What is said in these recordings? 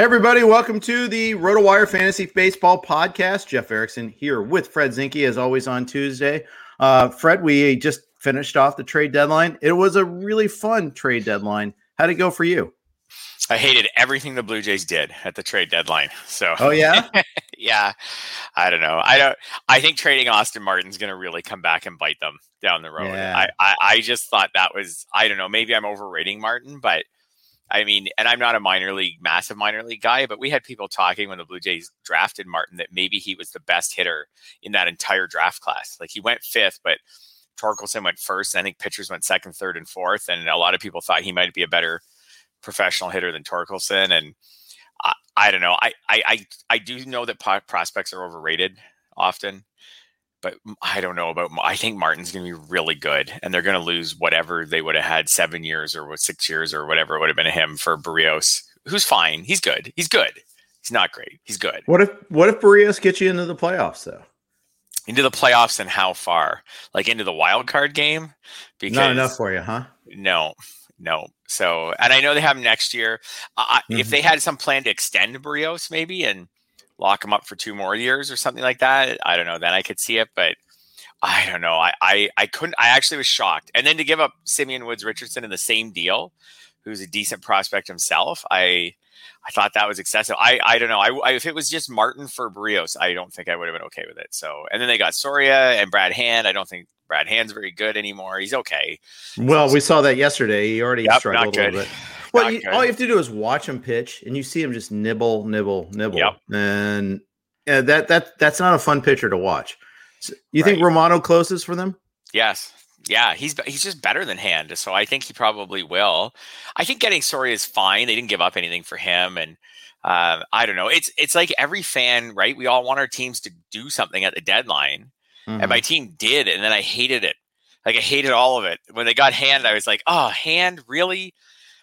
Hey, everybody, welcome to the RotoWire Fantasy Baseball Podcast. Jeff Erickson here with Fred Zinkie, as always, on Tuesday. Uh, Fred, we just finished off the trade deadline. It was a really fun trade deadline. How'd it go for you? I hated everything the Blue Jays did at the trade deadline. So, oh yeah, yeah. I don't know. I don't. I think trading Austin Martin's going to really come back and bite them down the road. Yeah. I, I, I just thought that was. I don't know. Maybe I'm overrating Martin, but I mean, and I'm not a minor league, massive minor league guy, but we had people talking when the Blue Jays drafted Martin that maybe he was the best hitter in that entire draft class. Like he went fifth, but Torkelson went first. I think pitchers went second, third, and fourth, and a lot of people thought he might be a better professional hitter than Torkelson. And I, I don't know. I, I, I I do know that prospects are overrated often, but I don't know about. I think Martin's going to be really good, and they're going to lose whatever they would have had seven years or six years or whatever it would have been to him for Berrios, who's fine. He's good. He's good. He's not great. He's good. What if what if Berrios gets you into the playoffs though? Into the playoffs and how far? Like into the wild card game? Because not enough for you, huh? No, no. So, and I know they have next year. Uh, mm-hmm. If they had some plan to extend Berrios, maybe and lock him up for two more years or something like that, I don't know. Then I could see it, but I don't know. I I, I couldn't. I actually was shocked. And then to give up Simeon Woods Richardson in the same deal, who's a decent prospect himself, I I thought that was excessive. I I don't know. I, I, if it was just Martin for Berrios, I don't think I would have been okay with it. So and then they got Soria and Brad Hand. I don't think Brad Hand's very good anymore. He's okay. Well, so, we saw that yesterday. He already yep, struggled a little bit. Well, you, all you have to do is watch him pitch, and you see him just nibble, nibble, nibble, yep. and yeah, that that that's not a fun pitcher to watch. So you right. think Romano closes for them? Yes, yeah, he's he's just better than Hand, so I think he probably will. I think getting Soria is fine. They didn't give up anything for him, and uh, I don't know. It's it's like every fan, right? We all want our teams to do something at the deadline, mm-hmm. and my team did, and then I hated it. Like I hated all of it. When they got Hand, I was like, "Oh, Hand, really?"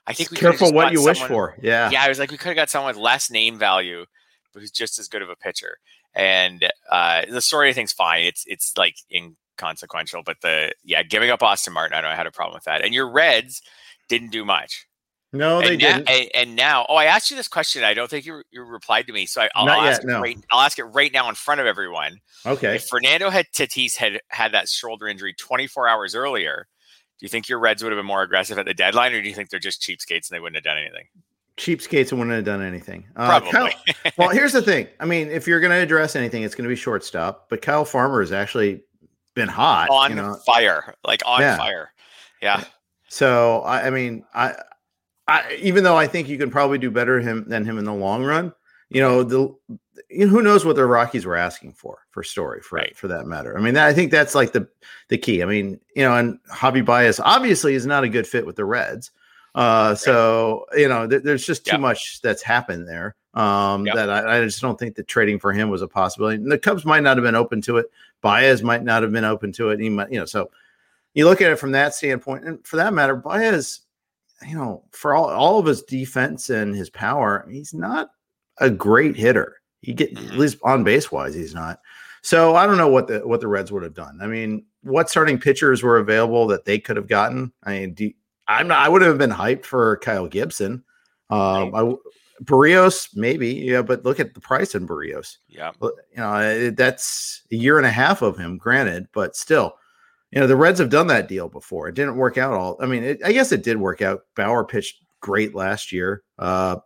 I think we careful what you someone, wish for. Yeah, yeah. I was like, we could have got someone with less name value, but who's just as good of a pitcher. And uh, the story I think's fine. It's it's like inconsequential, but the yeah, giving up Austin Martin, I know I had a problem with that. And your Reds didn't do much. No, they didn't. And, and, now, oh, I asked you this question. I don't think you, you replied to me, so I, will ask yet, no. right, I'll ask it right now in front of everyone. Okay. If Fernando had Tatis had had that shoulder injury 24 hours earlier, do you think your Reds would have been more aggressive at the deadline, or do you think they're just cheapskates and they wouldn't have done anything? Cheapskates and wouldn't have done anything. Uh, Probably. Kyle, well, here's the thing. I mean, if you're going to address anything, it's going to be shortstop. But Kyle Farmer has actually been hot, on you know? fire, like on yeah. fire. Yeah. So I, I mean, I, I, even though I think you can probably do better him than him in the long run, you know, the you know, who knows what the Rockies were asking for for Story for right. for that matter. I mean, that, I think that's like the the key. I mean, you know, and Javi Baez obviously is not a good fit with the Reds. Uh, so you know, th- there's just too yep. much that's happened there. Um, yep. that I, I, just don't think that trading for him was a possibility. And the Cubs might not have been open to it. Baez might not have been open to it. He might, you know, so you look at it from that standpoint, and for that matter, Baez, you know, for all all of his defense and his power, he's not a great hitter. He get at Mm-hmm. least on base wise, he's not. So I don't know what the what the Reds would have done. I mean, what starting pitchers were available that they could have gotten? I mean, do, I'm not. I would have been hyped for Kyle Gibson. Um, I, Berrios, maybe, yeah, but look at the price in Berrios. Yeah, you know that's a year and a half of him, granted, but still, you know the Reds have done that deal before. It didn't work out all. I mean, it, I guess it did work out. Bauer pitched great last year. Uh,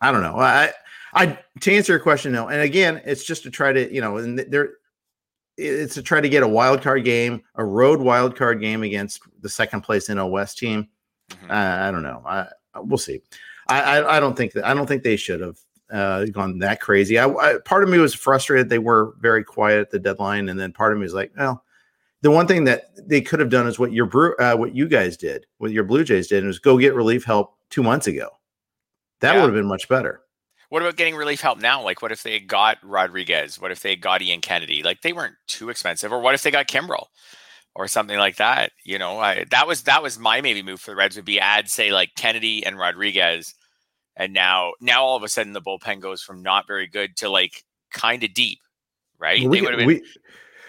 I don't know. I, I to answer your question, though, And again, it's just to try to, you know, and there, it's to try to get a wild card game, a road wild card game against the second place NL West team. Mm-hmm. I, I don't know. I we'll see. I, I, I don't think that I don't think they should have uh, gone that crazy. I, I, part of me was frustrated they were very quiet at the deadline, and then part of me was like, well, the one thing that they could have done is what your brew, uh, what you guys did, what your Blue Jays did, was go get relief help two months ago. That yeah. would have been much better. What about getting relief help now? Like, what if they got Rodriguez? What if they got Ian Kennedy? Like, they weren't too expensive. Or what if they got Kimbrel? or something like that. You know, I, that was that was my maybe move for the Reds would be add say like Kennedy and Rodriguez, and now now all of a sudden the bullpen goes from not very good to like kind of deep, right? We, they would have been. We,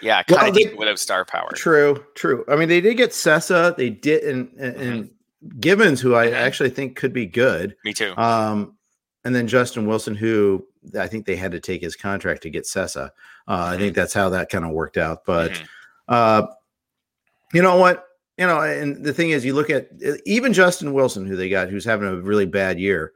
yeah, kind well, of deep without star power. True, true. I mean, they did get Cessa. They did, and, and, mm-hmm. Givens, who I mm-hmm. actually think could be good. Me too. Um, and then Justin Wilson, who I think they had to take his contract to get Cessa. Uh, mm-hmm. I think that's how that kind of worked out. But mm-hmm. uh, you know what? You know, and the thing is, you look at even Justin Wilson, who they got, who's having a really bad year.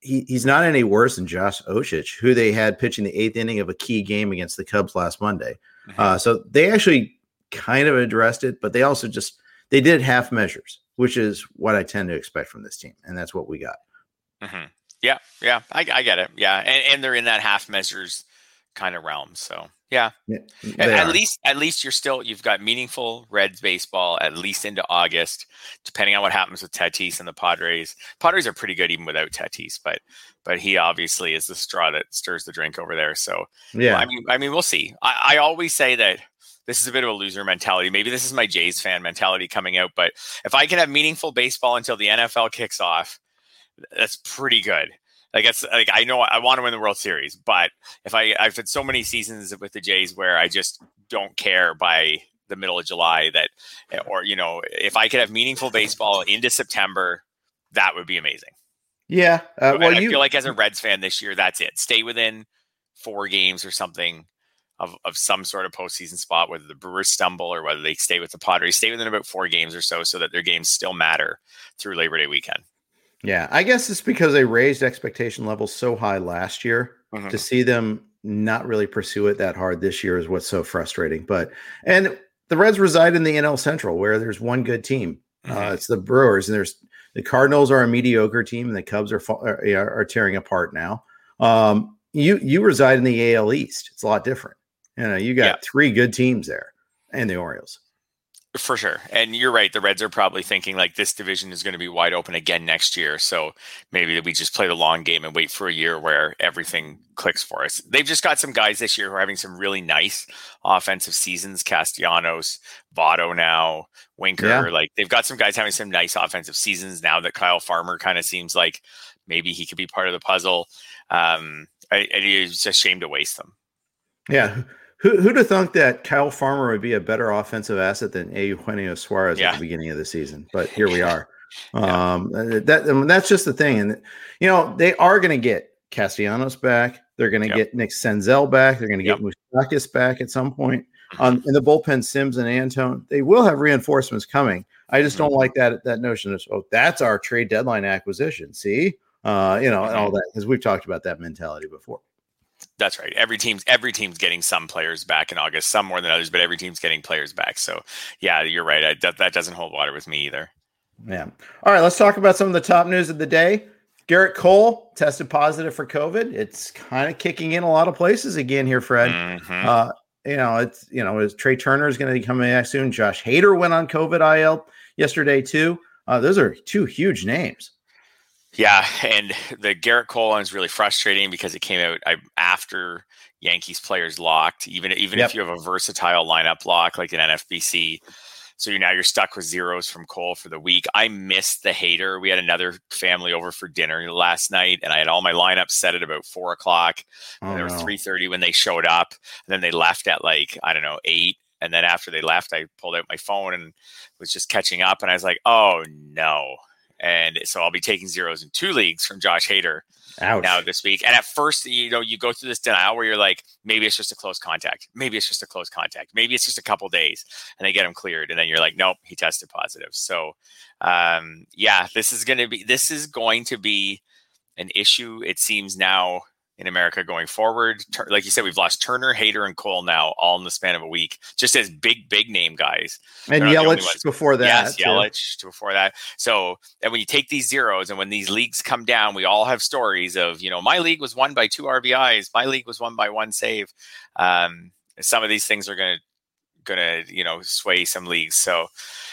He, he's not any worse than Josh Osich, who they had pitching the eighth inning of a key game against the Cubs last Monday. Mm-hmm. Uh, so they actually kind of addressed it, but they also just they did half measures, which is what I tend to expect from this team, and that's what we got. Mm-hmm. Yeah, yeah, I, I, get it. Yeah, and, and they're in that half measures kind of realm. So yeah, yeah at, least at least you're still you've got meaningful Reds baseball at least into August, depending on what happens with Tatis and the Padres. Padres are pretty good even without Tatis, but but he obviously is the straw that stirs the drink over there. So yeah, well, I mean I mean we'll see. I, I always say that this is a bit of a loser mentality. Maybe this is my Jays fan mentality coming out, but if I can have meaningful baseball until the NFL kicks off, that's pretty good. Like it's like I know I want to win the World Series, but if I I've had so many seasons with the Jays where I just don't care by the middle of July that or you know if I could have meaningful baseball into September, that would be amazing. Yeah, uh, well, I you, feel like as a Reds fan this year, that's it. Stay within four games or something of, of some sort of postseason spot, whether the Brewers stumble or whether they stay with the Padres, stay within about four games or so, so that their games still matter through Labor Day weekend. Yeah, I guess it's because they raised expectation levels so high last year. Mm-hmm. To see them not really pursue it that hard this year is what's so frustrating. But and the Reds reside in the NL Central, where there's one good team. Uh, mm-hmm. Uh, it's the Brewers, and there's the Cardinals are a mediocre team, and the Cubs are are, are tearing apart now. Um, you you reside in the AL East. It's a lot different. You know, you got yeah. three good teams there, and the Orioles. For sure. And you're right. The Reds are probably thinking like this division is going to be wide open again next year. So maybe that we just play the long game and wait for a year where everything clicks for us. They've just got some guys this year who are having some really nice offensive seasons. Castellanos, Votto now, Winker. Yeah. Like they've got some guys having some nice offensive seasons now that Kyle Farmer kind of seems like maybe he could be part of the puzzle. Um, I, it is a shame to waste them. Yeah. Who, who'd have thunk that Kyle Farmer would be a better offensive asset than Eugenio Suarez yeah. at the beginning of the season? But here we are. yeah. um, that I mean, that's just the thing, and you know they are going to get Castellanos back. They're going to yep. get Nick Senzel back. They're going to get yep. Moustakas back at some point. Mm-hmm. Um, in the bullpen, Sims and Antone, they will have reinforcements coming. I just don't mm-hmm. like that that notion of oh, that's our trade deadline acquisition. See, uh, you know, and all mm-hmm. that because we've talked about that mentality before. That's right. Every team's every team's getting some players back in August, some more than others, but every team's getting players back. So, yeah, you're right. I, that that doesn't hold water with me either. Yeah. All right, let's talk about some of the top news of the day. Gerrit Cole tested positive for COVID. It's kind of kicking in a lot of places again here, Fred. Mm-hmm. Uh, you know, it's you know, is Trea Turner is going to be coming back soon. Josh Hader went on COVID IL yesterday too. Uh, those are two huge names. Yeah, and the Gerrit Cole one is really frustrating because it came out um, after Yankees players locked. Even even yep. if you have a versatile lineup lock like an NFBC, So you now you're stuck with zeros from Cole for the week. I missed the Hader. We had another family over for dinner last night, and I had all my lineups set at about four o'clock. Oh, there was three thirty when they showed up, and then they left at like I don't know eight. And then after they left, I pulled out my phone and was just catching up, and I was like, "Oh no!" And so I'll be taking zeros in two leagues from Josh Hader Ouch. now this week. And at first, you know, you go through this denial where you're like, maybe it's just a close contact. Maybe it's just a close contact. Maybe it's just a couple days and they get him cleared. And then you're like, nope, he tested positive. So, um, yeah, this is going to be, this is going to be an issue. It seems now in America going forward. Like you said, we've lost Turner, Hader, and Cole now all in the span of a week, just as big, big name guys. And Yelich before that. Yes, Yelich before that. So, and when you take these zeros and when these leagues come down, we all have stories of, you know, my league was won by two RBIs, my league was won by one save. Um, some of these things are going to, going to, you know, sway some leagues. So,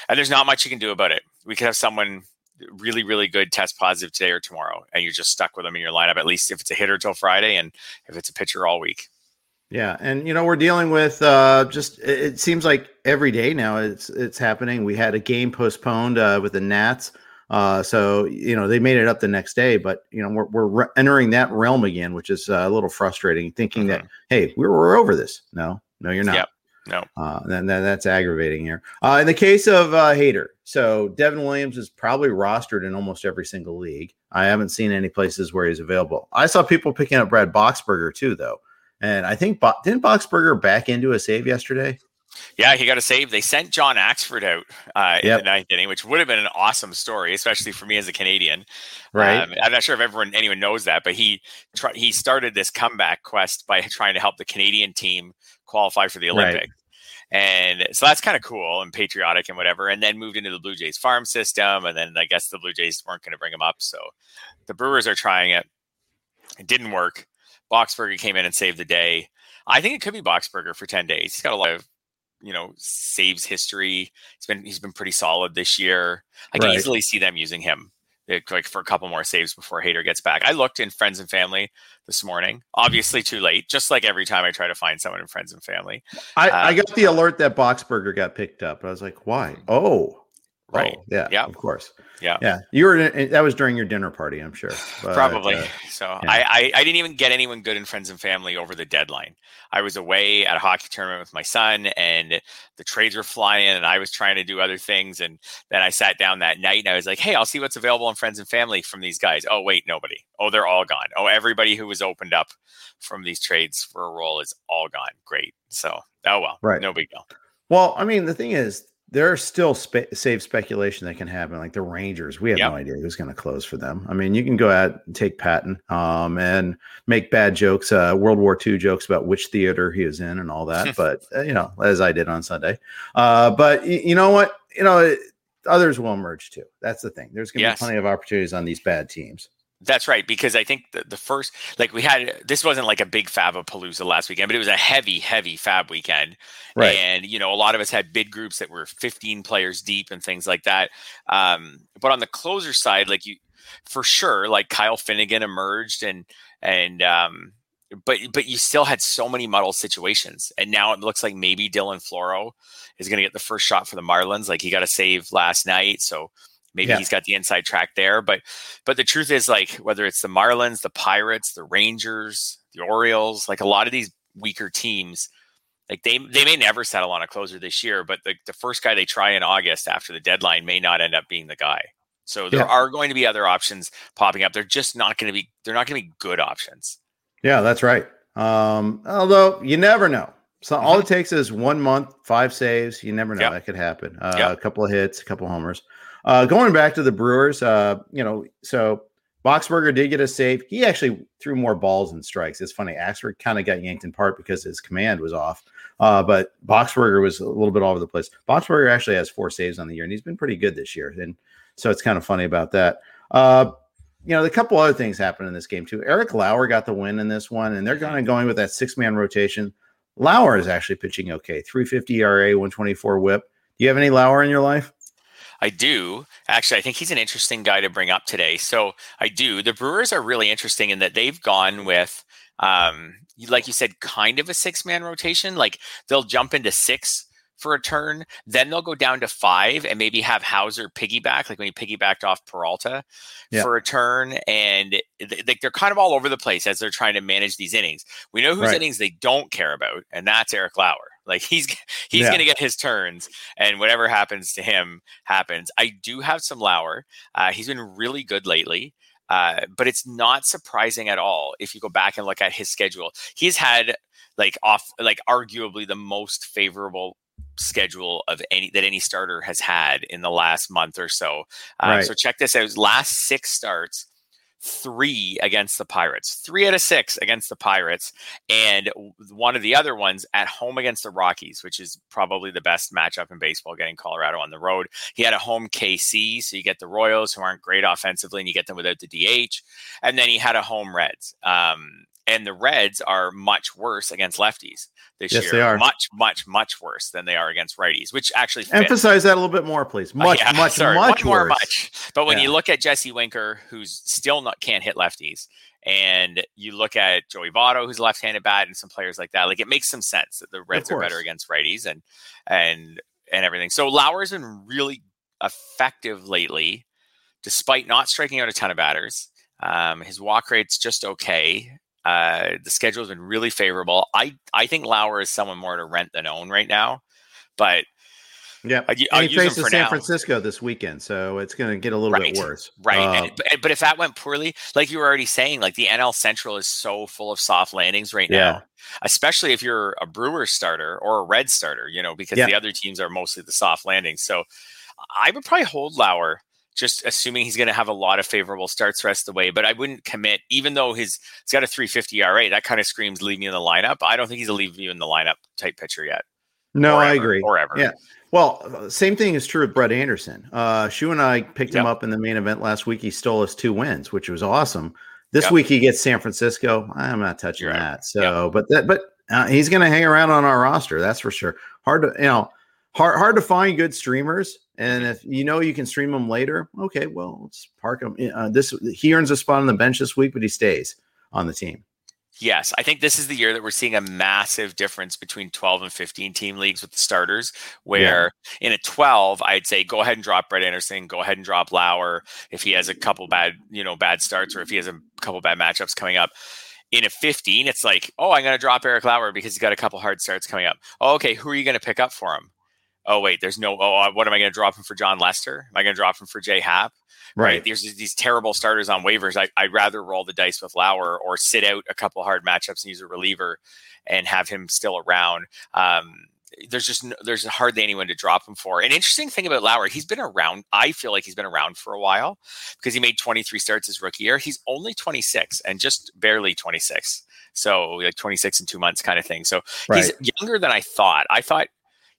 and there's not much you can do about it. We could have someone really, really good test positive today or tomorrow, and you're just stuck with them in your lineup, at least if it's a hitter till Friday and if it's a pitcher all week. Yeah, and you know we're dealing with uh, just it seems like every day now it's it's happening. We had a game postponed uh, with the Nats, uh, so you know they made it up the next day, but you know we're we're re- entering that realm again, which is uh, a little frustrating. Thinking mm-hmm. that hey, we're, we're over this. No, no, you're not. Yep. No, uh, then, then that's aggravating here. Uh, in the case of uh, Hader, so Devin Williams is probably rostered in almost every single league. I haven't seen any places where he's available. I saw people picking up Brad Boxberger too, though, and I think Bo- didn't Boxberger back into a save yesterday. Yeah, he got a save. They sent John Axford out uh, yep. in the ninth inning, which would have been an awesome story, especially for me as a Canadian. Right. Um, I'm not sure if everyone anyone knows that, but he tr- he started this comeback quest by trying to help the Canadian team qualify for the Olympics. Right. And so that's kind of cool and patriotic and whatever. And then moved into the Blue Jays farm system. And then I guess the Blue Jays weren't going to bring him up. So the Brewers are trying it. It didn't work. Boxberger came in and saved the day. I think it could be Boxberger for 10 days. He's got a lot of, you know, saves history. He's been he's been pretty solid this year. I can right. easily see them using him like for a couple more saves before Hader gets back. I looked in friends and family this morning. Obviously, too late. Just like every time I try to find someone in friends and family. I, uh, I got the alert that Boxberger got picked up. I was like, why? Oh, right. Oh, yeah. Yeah. Of course. Yeah. Yeah. You were that was during your dinner party, I'm sure. But, Probably. Uh, so yeah. I, I, I didn't even get anyone good in friends and family over the deadline. I was away at a hockey tournament with my son and the trades were flying and I was trying to do other things. And then I sat down that night and I was like, hey, I'll see what's available in friends and family from these guys. Oh, wait, nobody. Oh, they're all gone. Oh, everybody who was opened up from these trades for a role is all gone. Great. So, oh well. Right. No big deal. Well, I mean, the thing is, there's still spe- save speculation that can happen. Like the Rangers, we have yep. no idea who's going to close for them. I mean, you can go out and take Patton um, and make bad jokes, uh, World War II jokes about which theater he is in and all that. but uh, you know, as I did on Sunday. Uh, but y- you know what? You know, others will emerge too. That's the thing. There's going to yes. be plenty of opportunities on these bad teams. That's right, because I think the, the first, like we had, this wasn't like a big Fab Palooza last weekend, but it was a heavy, heavy Fab weekend. Right. And, you know, a lot of us had bid groups that were 15 players deep and things like that. Um, but on the closer side, like you, for sure, like Kyle Finnegan emerged and, and, um, but but you still had so many muddled situations, and now it looks like maybe Dylan Floro is going to get the first shot for the Marlins. Like he got a save last night, so maybe yeah. he's got the inside track there. But but the truth is, like whether it's the Marlins, the Pirates, the Rangers, the Orioles, like a lot of these weaker teams, like they they may never settle on a closer this year, but the, the first guy they try in August after the deadline may not end up being the guy. So there yeah. are going to be other options popping up. They're just not going to be they're not going to be good options. Yeah, that's right. Um, although you never know. So all mm-hmm. it takes is one month, five saves. You never know yep. that could happen. Uh, yep. A couple of hits, a couple of homers. Uh, going back to the Brewers, uh, you know, so Boxberger did get a save. He actually threw more balls than strikes. It's funny. Axford kind of got yanked in part because his command was off. Uh, but Boxberger was a little bit all over the place. Boxberger actually has four saves on the year, and he's been pretty good this year. And so it's kind of funny about that. Uh, you know, a couple other things happened in this game too. Eric Lauer got the win in this one, and they're kind of going with that six man rotation. Lauer is actually pitching okay. 350 ERA, 124 whip. Do you have any Lauer in your life? I do. Actually, I think he's an interesting guy to bring up today. So I do. The Brewers are really interesting in that they've gone with, um, like you said, kind of a six man rotation. Like they'll jump into six for a turn. Then they'll go down to five and maybe have Houser piggyback, like when he piggybacked off Peralta yeah. for a turn. And th- they're kind of all over the place as they're trying to manage these innings. We know whose right. innings they don't care about, and that's Eric Lauer. Like he's he's yeah. going to get his turns, and whatever happens to him happens. I do have some Lauer. Uh, he's been really good lately. Uh, but it's not surprising at all if you go back and look at his schedule. He's had like off like arguably the most favorable schedule of any that any starter has had in the last month or so. Uh, right. So check this out: his last six starts, three against the Pirates, three out of six against the Pirates, and one of the other ones at home against the Rockies, which is probably the best matchup in baseball, getting Colorado on the road. He had a home KC, so you get the Royals, who aren't great offensively, and you get them without the DH, and then he had a home Reds. Um, and the Reds are much worse against lefties this yes, year. They are much, much, much worse than they are against righties, which actually fit. emphasize that a little bit more, please. Much, yeah, much, sorry, much, much more, much. But when yeah. you look at Jesse Winker, who's still not can't hit lefties, and you look at Joey Votto, who's left-handed bat, and some players like that, like it makes some sense that the Reds are better against righties and and and everything. So Lauer's been really effective lately, despite not striking out a ton of batters. Um, his walk rate's just okay. Uh, the schedule has been really favorable. I I think Lauer is someone more to rent than own right now, but yeah, I, and he faces San now. Francisco this weekend, so it's going to get a little right. bit worse. Right, uh, and, but, but if that went poorly, like you were already saying, like the NL Central is so full of soft landings right yeah. now, especially if you're a Brewer starter or a Red starter, you know, because yeah. the other teams are mostly the soft landings. So I would probably hold Lauer just assuming he's going to have a lot of favorable starts the rest of the way. But I wouldn't commit, even though his he's got a 350 ERA. That kind of screams leave me in the lineup. I don't think he's a leave you in the lineup type pitcher yet. No, I agree. Or ever. Yeah. Well, same thing is true with Brett Anderson. Uh, Shu and I picked yep. him up in the main event last week. He stole us two wins, which was awesome. This yep. week he gets San Francisco. I'm not touching You're that. So, yep. but that, but uh, he's going to hang around on our roster. That's for sure. Hard to, you know, hard hard to find good streamers. And if you know you can stream them later, okay, well, let's park him. Uh, this he earns a spot on the bench this week, but he stays on the team. Yes, I think this is the year that we're seeing a massive difference between 12 and 15 team leagues with the starters. Where yeah. in a 12, I'd say go ahead and drop Brett Anderson, go ahead and drop Lauer if he has a couple bad, you know, bad starts or if he has a couple bad matchups coming up. In a 15, it's like, oh, I'm going to drop Eric Lauer because he's got a couple hard starts coming up. Oh, okay, who are you going to pick up for him? Oh wait, there's no. Oh, uh, what am I going to drop him for Jon Lester? Am I going to drop him for Jay Happ? Right. right. There's these terrible starters on waivers. I, would rather roll the dice with Lauer or sit out a couple hard matchups and use a reliever and have him still around. Um, there's just there's hardly anyone to drop him for. An interesting thing about Lauer, he's been around. I feel like he's been around for a while because he made 23 starts his rookie year. He's only 26 and just barely 26, so like 26 in two months kind of thing. So right. he's younger than I thought. I thought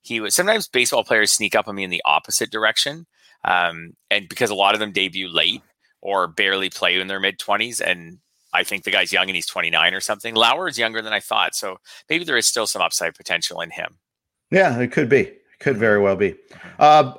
he was sometimes baseball players sneak up on me in the opposite direction. Um, and because a lot of them debut late or barely play in their mid 20s. And I think the guy's young and he's 29 or something. Lauer is younger than I thought. So maybe there is still some upside potential in him. Yeah, it could be. It could very well be. Uh,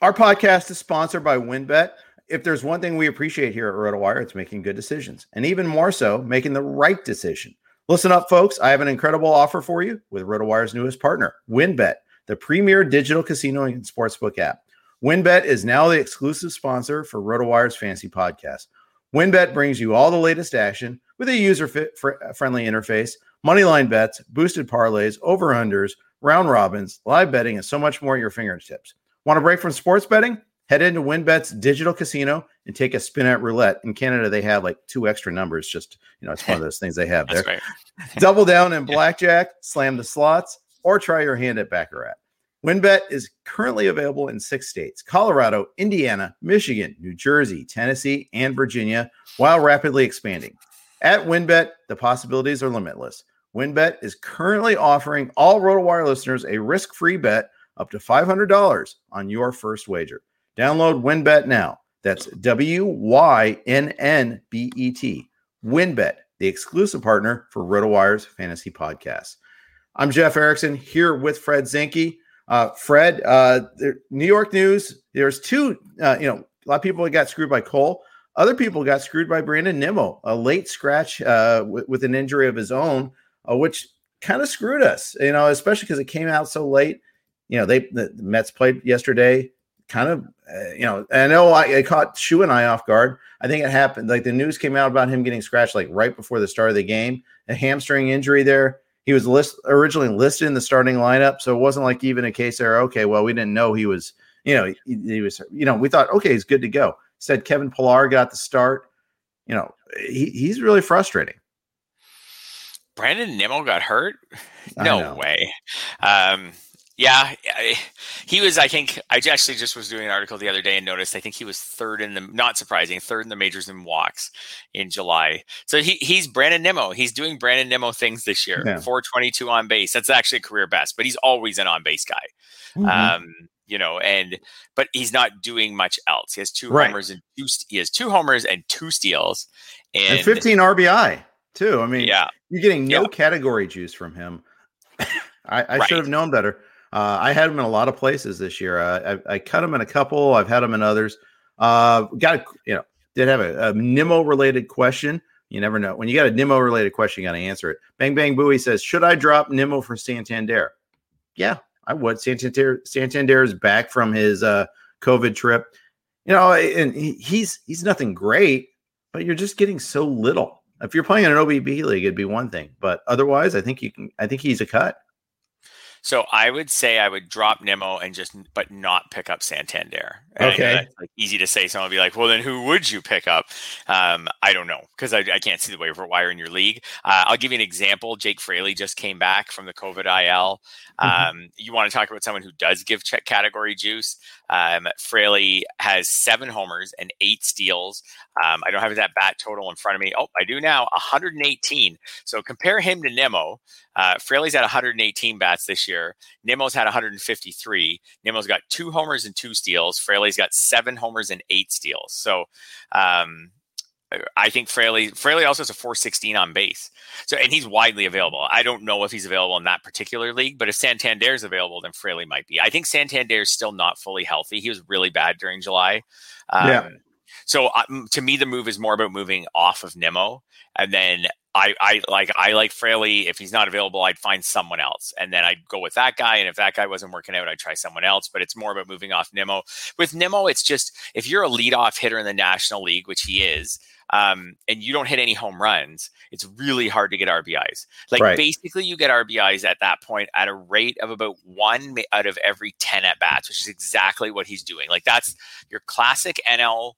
our podcast is sponsored by WynnBET. If there's one thing we appreciate here at RotoWire, it's making good decisions, and even more so, making the right decision. Listen up, folks. I have an incredible offer for you with RotoWire's newest partner, WynnBET the premier digital casino and sportsbook app. WynnBET is now the exclusive sponsor for RotoWire's Fantasy Podcast. WynnBET brings you all the latest action with a user friendly interface, moneyline bets, boosted parlays, over unders, round robins, live betting, and so much more at your fingertips. Want a break from sports betting? Head into WynnBET's digital casino and take a spin at roulette. In Canada, they have like two extra numbers. Just you know, it's one of those things they have there. Right. Double down in blackjack, slam the slots, or try your hand at Baccarat. WynnBET is currently available in six states Colorado, Indiana, Michigan, New Jersey, Tennessee, and Virginia, while rapidly expanding. At WynnBET, the possibilities are limitless. WynnBET is currently offering all RotoWire listeners a risk free bet up to $500 on your first wager. Download WynnBET now. That's W Y N N B E T. WynnBET, the exclusive partner for RotoWire's fantasy podcast. I'm Jeff Erickson here with Fred Zinkie. Uh, Fred, uh, New York news. There's two. Uh, you know, a lot of people got screwed by Cole. Other people got screwed by Brandon Nimmo, a late scratch uh, with, with an injury of his own, uh, which kind of screwed us. You know, especially because it came out so late. you know, they the Mets played yesterday. Kind of, uh, you know, I know I, I caught Shu and I off guard. I think it happened. Like the news came out about him getting scratched like right before the start of the game, a hamstring injury there. He was list, originally listed in the starting lineup, so it wasn't like even a case there. Okay, well, we didn't know he was. You know, he, he was. You know, we thought okay, he's good to go. Said Kevin Pillar got the start. You know, he, he's really frustrating. Brandon Nimmo got hurt? No way. Um, yeah, he was. I think I actually just was doing an article the other day and noticed. I think he was third in the. Not surprising, third in the majors in walks in July. So he he's Brandon Nimmo. He's doing Brandon Nimmo things this year. Yeah. Four twenty two on base. That's actually a career best. But he's always an on base guy. Mm-hmm. Um, you know, and but he's not doing much else. He has two right. homers and two. He has two homers and two steals, and, and fifteen RBI too. I mean, yeah, you're getting no yeah. category juice from him. I, I right. should have known better. Uh, I had him in a lot of places this year. Uh, I, I, cut him in a couple. I've had him in others. Uh, got you know did have a, a Nimmo related question. You never know when you got a Nimmo related question, you got to answer it. Bang Bang Booey says, should I drop Nimmo for Santander? Yeah, I would. Santander Santander is back from his uh, COVID trip. You know, and he's he's nothing great, but you're just getting so little. If you're playing in an OBP league, it'd be one thing, but otherwise, I think you can. I think he's a cut. So I would say I would drop Nimmo and just, but not pick up Santander. And okay. like easy to say. Someone would be like, well, then who would you pick up? Um, I don't know because I, I, can't see the waiver wire in your league. Uh, I'll give you an example. Jake Fraley just came back from the COVID IL. Mm-hmm. Um, you want to talk about someone who does give check category juice? Um, Fraley has seven homers and eight steals. Um, I don't have that bat total in front of me. Oh, I do now 118. So compare him to Nimmo. Uh, Fraley's had 118 bats this year. Nimmo's had 153. Nimmo's got two homers and two steals. Fraley's got seven homers and eight steals. So, um, I think Fraley Fraley also has a 416 on base. So and he's widely available. I don't know if he's available in that particular league, but if Santander is available, then Fraley might be. I think Santander is still not fully healthy. He was really bad during July. Um, yeah. So uh, to me, the move is more about moving off of Nimmo, and then I, I like I like Fraley. If he's not available, I'd find someone else, and then I'd go with that guy. And if that guy wasn't working out, I'd try someone else. But it's more about moving off Nimmo. With Nimmo, it's just if you're a leadoff hitter in the National League, which he is, um, and you don't hit any home runs, it's really hard to get RBIs. Like right. basically, you get RBIs at that point at a rate of about one out of every ten at bats, which is exactly what he's doing. Like that's your classic NL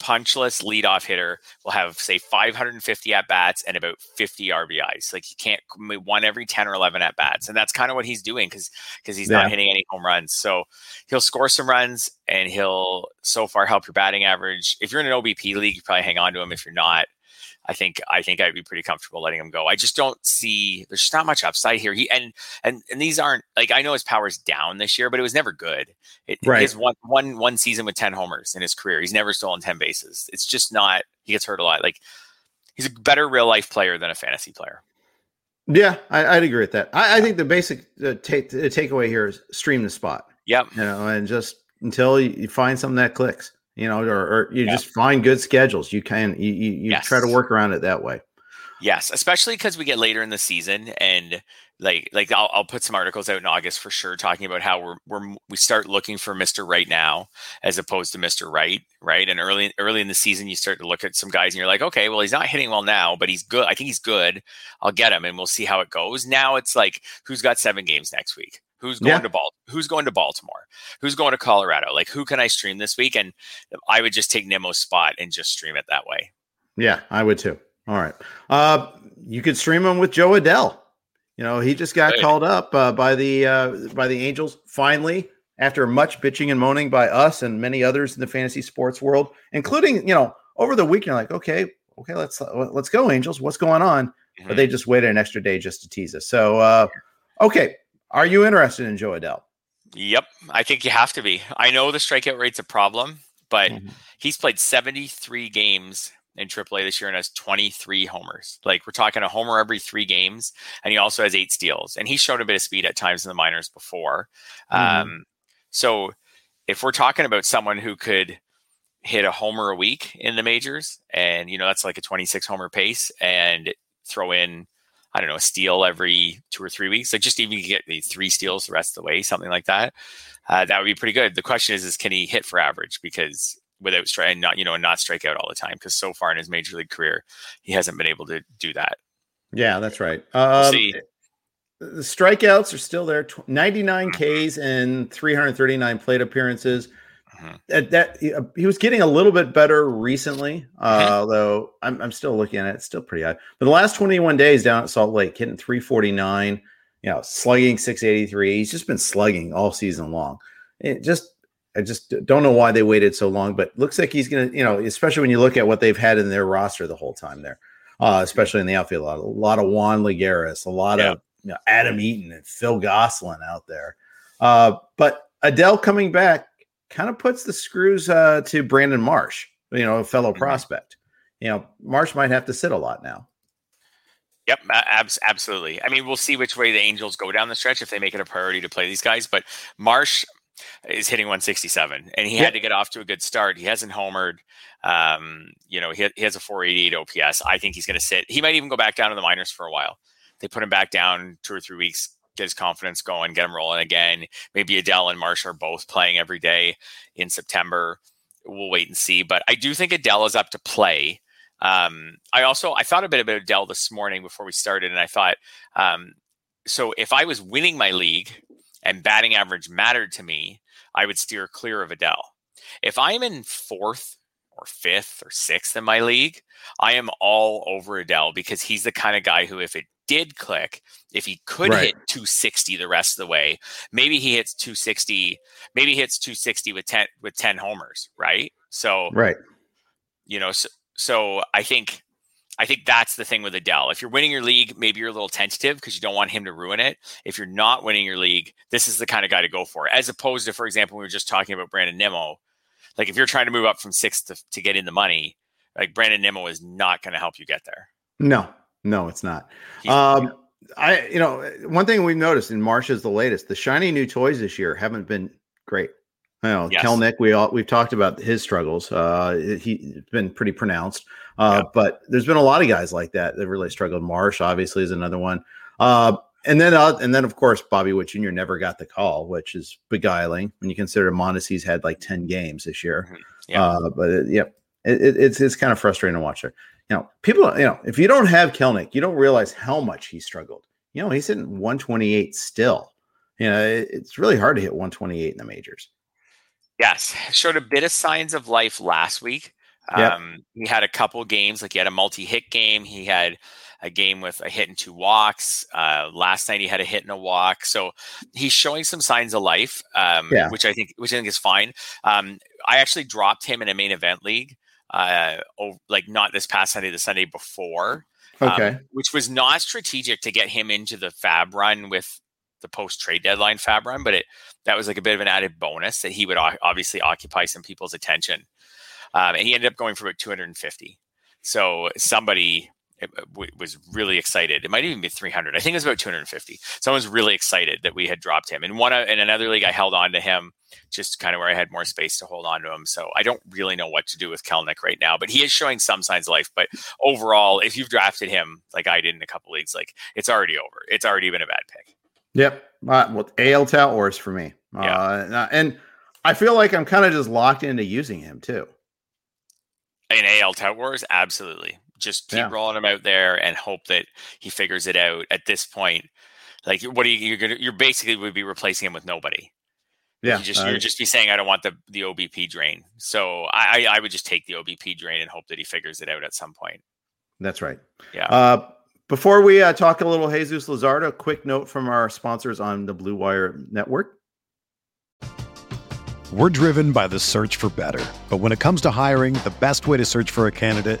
punchless leadoff hitter will have say 550 at bats and about 50 RBIs. Like he can't one every 10 or 11 at bats, and that's kind of what he's doing because because he's yeah. not hitting any home runs. So he'll score some runs and he'll so far help your batting average. If you're in an OBP league, you probably hang on to him. If you're not, I think I think I'd be pretty comfortable letting him go. I just don't see there's just not much upside here. He and and and these aren't like I know his power's down this year, but it was never good. It, right. His one one one season with ten homers in his career. He's never stolen ten bases. It's just not. He gets hurt a lot. Like he's a better real life player than a fantasy player. Yeah, I, would agree with that. I, I think the basic uh, take the takeaway here is stream the spot. Yep. You know, and just until you find something that clicks you know, or, or you just find good schedules. You can you you, you yes. try to work around it that way. Yes, especially because we get later in the season and like like I'll, I'll put some articles out in August for sure talking about how we're, we're we start looking for Mr. Right now as opposed to Mr. Right, right? And early early in the season you start to look at some guys and you're like, okay, well he's not hitting well now, but he's good. I think he's good. I'll get him and we'll see how it goes. Now it's like who's got seven games next week? Who's going yeah. to Bal- Who's going to Baltimore? Who's going to Colorado? Like, who can I stream this week? And I would just take Nimmo's spot and just stream it that way. Yeah, I would too. All right. Uh, you could stream him with Jo Adell. You know, he just got Good. called up uh, by the uh, by the Angels finally after much bitching and moaning by us and many others in the fantasy sports world, including you know over the weekend. Like, okay, okay, let's let's go, Angels. What's going on? Mm-hmm. But they just waited an extra day just to tease us. So, uh, okay, are you interested in Jo Adell? Yep, I think you have to be. I know the strikeout rate's a problem, but mm-hmm. he's played 73 games in AAA this year and has 23 homers. Like we're talking a homer every three games, and he also has eight steals. And he's shown a bit of speed at times in the minors before. Mm-hmm. Um, so if we're talking about someone who could hit a homer a week in the majors, and you know that's like a 26 homer pace, and throw in I don't know, a steal every two or three weeks, like just even get the three steals the rest of the way, something like that. Uh, that would be pretty good. The question is, is can he hit for average? Because without strike, not you know, and not strike out all the time. Because so far in his major league career, he hasn't been able to do that. Yeah, that's right. Um, see. The strikeouts are still there. 99 mm-hmm. Ks and 339 plate appearances. Mm-hmm. That, that he, uh, was getting a little bit better recently, uh, mm-hmm. although I'm, I'm still looking at it. It's still pretty high. But the last 21 days down at Salt Lake, hitting 349, you know, slugging 683. He's just been slugging all season long. It just I just don't know why they waited so long, but looks like he's going to, you know, especially when you look at what they've had in their roster the whole time there, uh, especially in the outfield. A lot, a lot of Juan Lagares, a lot yeah. of you know, Adam Eaton and Phil Gosselin out there. Uh, but Adell coming back kind of puts the screws uh, to Brandon Marsh, you know, a fellow mm-hmm. prospect. You know, Marsh might have to sit a lot now. Yep, abs- absolutely. I mean, we'll see which way the Angels go down the stretch if they make it a priority to play these guys. But Marsh is hitting 167, and he yep. had to get off to a good start. He hasn't homered. Um, you know, he, he has a 488 OPS. I think he's going to sit. He might even go back down to the minors for a while. They put him back down two or three weeks, get his confidence going, get him rolling again. Maybe Adell and Marsh are both playing every day in September. We'll wait and see. But I do think Adell is up to play. Um, I also I thought a bit about Adell this morning before we started, and I thought, um, so if I was winning my league and batting average mattered to me, I would steer clear of Adell. If I'm in fourth or fifth or sixth in my league, I am all over Adell because he's the kind of guy who, if it did click, if he could right. hit 260 the rest of the way, maybe he hits 260, maybe he hits 260 with 10 with 10 homers, right? So right. You know, so, so I think I think that's the thing with Adell. If you're winning your league, maybe you're a little tentative because you don't want him to ruin it. If you're not winning your league, this is the kind of guy to go for. As opposed to, for example, we were just talking about Brandon Nimmo. Like if you're trying to move up from sixth to, to get in the money, like Brandon Nimmo is not going to help you get there. No, no, it's not. Um, I, you know, one thing we've noticed in Marsh is the latest. The shiny new toys this year haven't been great. You know, yes. Kelenic, we all we've talked about his struggles. Uh, he's been pretty pronounced. Uh, yeah. but there's been a lot of guys like that that really struggled. Marsh obviously is another one. Uh, and then, uh, and then of course, Bobby Witt Jr. never got the call, which is beguiling when you consider Mondesi's had like ten games this year. Mm-hmm. Yeah. Uh, but it, yep, it, it, it's it's kind of frustrating to watch there you know, people, you know, if you don't have Kelenic, you don't realize how much he struggled. You know, he's hitting 128 still. You know, it, it's really hard to hit 128 in the majors. Yes, showed a bit of signs of life last week. Yep. Um, he had a couple games, like he had a multi-hit game. He had a game with a hit and two walks. Uh, last night he had a hit and a walk. So he's showing some signs of life, um, yeah. which I think, which I think is fine. Um, I actually dropped him in a main event league uh, oh, like not this past Sunday, the Sunday before. Um, okay. Um, which was not strategic to get him into the fab run with the post trade deadline fab run, but it that was like a bit of an added bonus that he would obviously occupy some people's attention. Um, and he ended up going for about 250. So somebody was really excited. It might even be 300. I think it was about 250. Someone's really excited that we had dropped him. In one in another league, I held on to him just kind of where I had more space to hold on to him. So I don't really know what to do with Kelenic right now, but he is showing some signs of life. But overall, if you've drafted him like I did in a couple leagues, like it's already over. It's already been a bad pick. Yep. Uh, well, AL Wars for me. Yeah. Uh, and I feel like I'm kind of just locked into using him too. In AL Tout Wars, absolutely. Just keep yeah. rolling him out there and hope that he figures it out. At this point, like what are you? You're gonna. You're basically would be replacing him with nobody. Yeah, you just uh, you're just be saying I don't want the the OBP drain. So I I would just take the OBP drain and hope that he figures it out at some point. That's right. Yeah. Uh, before we uh, talk a little Jesus Luzardo, a quick note from our sponsors on the Blue Wire Network. We're driven by the search for better, but when it comes to hiring, the best way to search for a candidate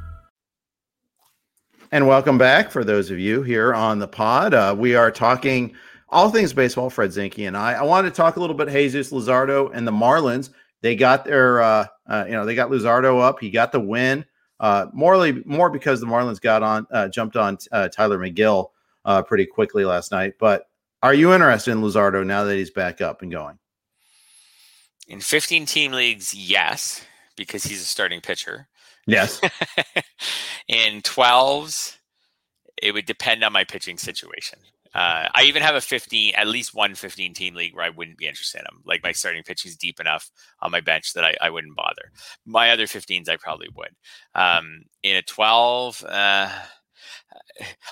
And welcome back for those of you here on the pod. Uh, we are talking all things baseball. Fred Zinkie and I. I wanted to talk a little bit Jesus Luzardo and the Marlins. They got their, uh, uh, you know, they got Luzardo up. He got the win. Uh, morely, more because the Marlins got on, uh, jumped on uh, Tylor Megill uh, pretty quickly last night. But are you interested in Luzardo now that he's back up and going? In 15 team leagues, yes, because he's a starting pitcher. Yes. in 12s, it would depend on my pitching situation. Uh, I even have a 15, at least one 15 team league where I wouldn't be interested in him. Like my starting pitching is deep enough on my bench that I, I wouldn't bother. My other 15s, I probably would. Um, in a 12, uh,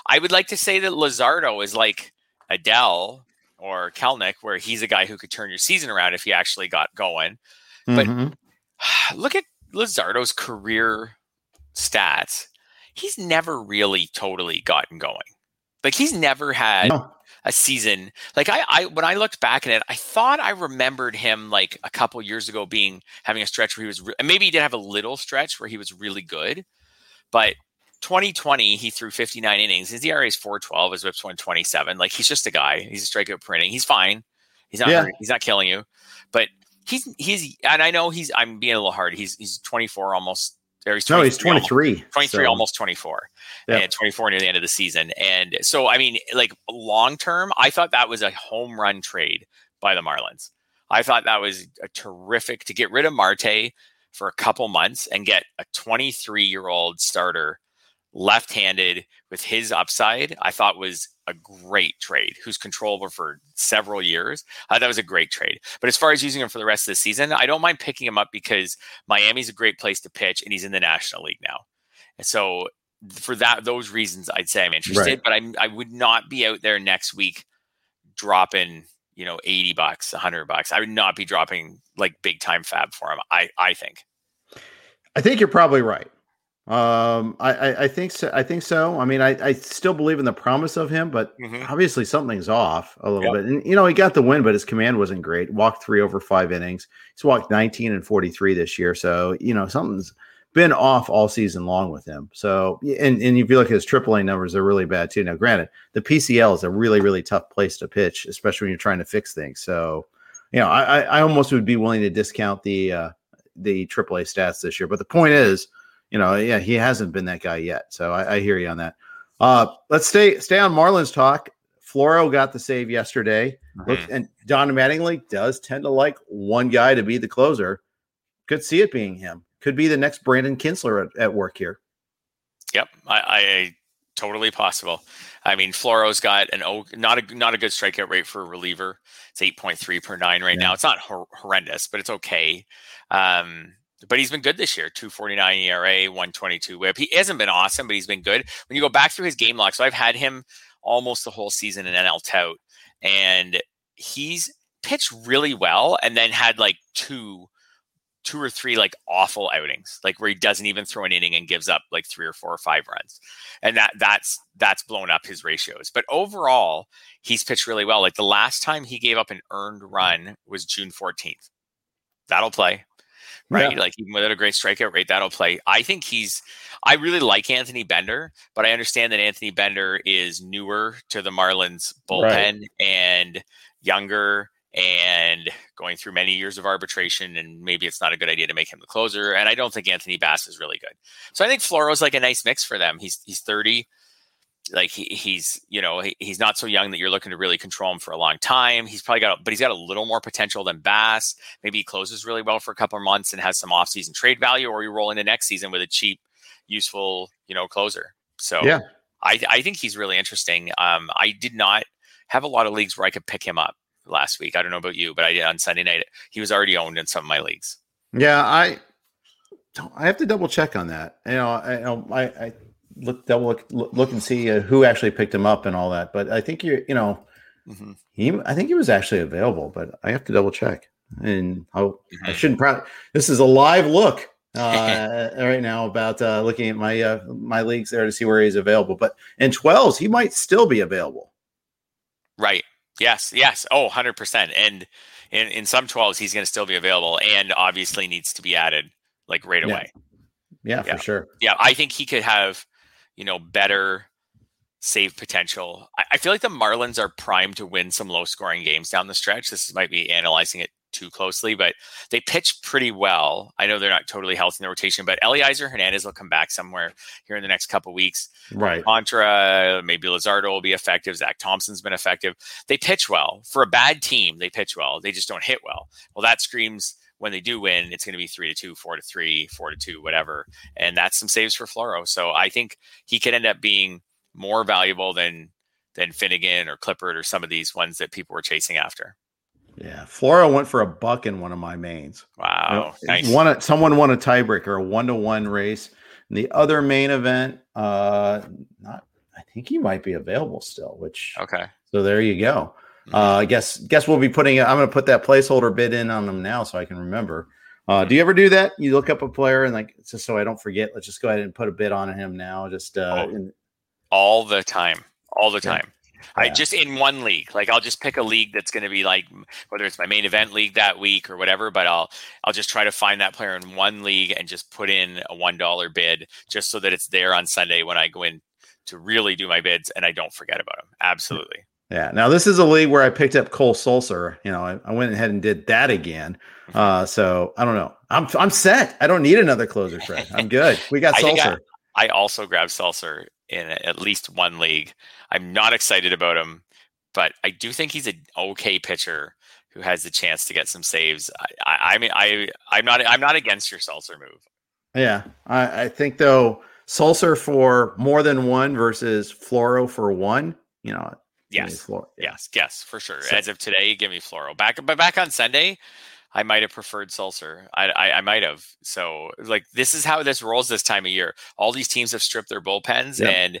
I would like to say that Luzardo is like Adell or Kelenic, where he's a guy who could turn your season around if he actually got going. But mm-hmm. look at Luzardo's career stats, he's never really totally gotten going. Like he's never had no. a season. Like I, I, when I looked back at it, I thought I remembered him like a couple years ago being having a stretch where he was, re- maybe he did have a little stretch where he was really good, but 2020 he threw 59 innings. His ERA is 412. His WHIP's 127. Like he's just a guy. He's a strikeout per inning. He's fine. He's not. Yeah. He's not killing you. But he's he's and I know he's I'm being a little hard. He's he's 24 almost or he's no, he's 23. Almost, 23 so. almost 24. Yep. And 24 near the end of the season. And so I mean like long term, I thought that was a home run trade by the Marlins. I thought that was a terrific to get rid of Marte for a couple months and get a 23 year old starter left-handed with his upside, I thought was a great trade. Who's controllable for several years? Uh, that was a great trade. But as far as using him for the rest of the season, I don't mind picking him up because Miami's a great place to pitch, and he's in the National League now. And so for that those reasons, I'd say I'm interested. Right. But I I would not be out there next week dropping you know 80 bucks 100 bucks i would not be dropping like big time fab for him i i think i think you're probably right um, I, I, think so. I think so. I mean, I, I still believe in the promise of him, but mm-hmm. obviously something's off a little yep. bit. And you know, he got the win, but his command wasn't great. Walked three over five innings. He's walked 19 and 43 this year. So you know, something's been off all season long with him. So and and if you look at his AAA numbers, they're really bad too. Now, granted, the PCL is a really really tough place to pitch, especially when you're trying to fix things. So you know, I I almost would be willing to discount the uh, the AAA stats this year. But the point is you know, yeah, he hasn't been that guy yet. So I, I hear you on that. Uh, let's stay stay on Marlins talk. Floro got the save yesterday. Mm-hmm. And Don Mattingly does tend to like one guy to be the closer. Could see it being him. Could be the next Brandon Kintzler at, at work here. Yep, I, I totally possible. I mean, Floro's got an not a not a good strikeout rate for a reliever. It's eight point three per nine right yeah. now. It's not hor- horrendous, but it's okay. Um, but he's been good this year 249 ERA, 122 whip. He hasn't been awesome, but he's been good. When you go back through his game log, so I've had him almost the whole season in NL tout, and he's pitched really well and then had like two two or three like awful outings like where he doesn't even throw an inning and gives up like three or four or five runs and that that's that's blown up his ratios but overall he's pitched really well like the last time he gave up an earned run was june 14th that'll play right? Yeah. Like even without a great strikeout rate, that'll play. I think he's. I really like Anthony Bender, but I understand that Anthony Bender is newer to the Marlins bullpen right. and younger and going through many years of arbitration, and maybe it's not a good idea to make him the closer. And I don't think Anthony Bass is really good. So I think Floro's like a nice mix for them. He's he's 30. Like he, he's you know he, he's not so young that you're looking to really control him for a long time. He's probably got, but he's got a little more potential than Bass. Maybe he closes really well for a couple of months and has some offseason trade value, or you roll into next season with a cheap, useful you know closer. So yeah, I I think he's really interesting. Um, I did not have a lot of leagues where I could pick him up last week. I don't know about you, but I did on Sunday night. He was already owned in some of my leagues. Yeah, I I have to double check on that. You know, I I, I look double look, look and see uh, who actually picked him up and all that. But I think you you know mm-hmm. he I think he was actually available, but I have to double check. And i mm-hmm. I shouldn't probably. This is a live look uh, right now about uh, looking at my uh, my leagues there to see where he's available. But in twelves, he might still be available. Right. Yes, yes. Oh, 100%. And in, in some 12s, he's going to still be available and obviously needs to be added like right yeah. away. Yeah, yeah, for sure. Yeah, I think he could have, you know, better save potential. I, I feel like the Marlins are primed to win some low scoring games down the stretch. This might be analyzing it too closely, but they pitch pretty well. I know they're not totally healthy in the rotation, but Elieser Hernandez will come back somewhere here in the next couple weeks. Right. Contra, maybe Luzardo will be effective. Zach Thompson's been effective. They pitch well. For a bad team, they pitch well. They just don't hit well. Well, that screams when they do win, it's going to be three to two, four to three, four to two, whatever. And that's some saves for Floro. So I think he could end up being more valuable than than Finnegan or Clippard or some of these ones that people were chasing after. Yeah, Floro went for a buck in one of my mains. Wow, you know, nice. Won someone won a tiebreaker, a one to one race. And the other main event, uh, not I think he might be available still. Which okay, so there you go. Uh, I guess guess we'll be putting. I'm going to put that placeholder bid in on them now so I can remember. Uh, do you ever do that? You look up a player and like just so I don't forget. Let's just go ahead and put a bid on him now. Just uh, oh, in, all the time, all the time. I just in one league. Like I'll just pick a league that's going to be like whether it's my main event league that week or whatever. But I'll I'll just try to find that player in one league and just put in a one dollar bid just so that it's there on Sunday when I go in to really do my bids and I don't forget about them. Absolutely. Yeah. Now this is a league where I picked up Cole Sulser. You know, I, I went ahead and did that again. Uh, so I don't know. I'm I'm set. I don't need another closer, Fred. I'm good. We got Sulser. I, I also grabbed Sulser in at least one league. I'm not excited about him, but I do think he's an okay pitcher who has the chance to get some saves. I, I, I mean, I I'm not I'm not against your Sulser move. Yeah, I, I think though Sulser for more than one versus Floro for one. You know, yes, yeah. yes, yes, for sure. So, As of today, give me Floro back, but back on Sunday, I might have preferred Sulser. I, I, I might have. So like this is how this rolls this time of year. All these teams have stripped their bullpens, and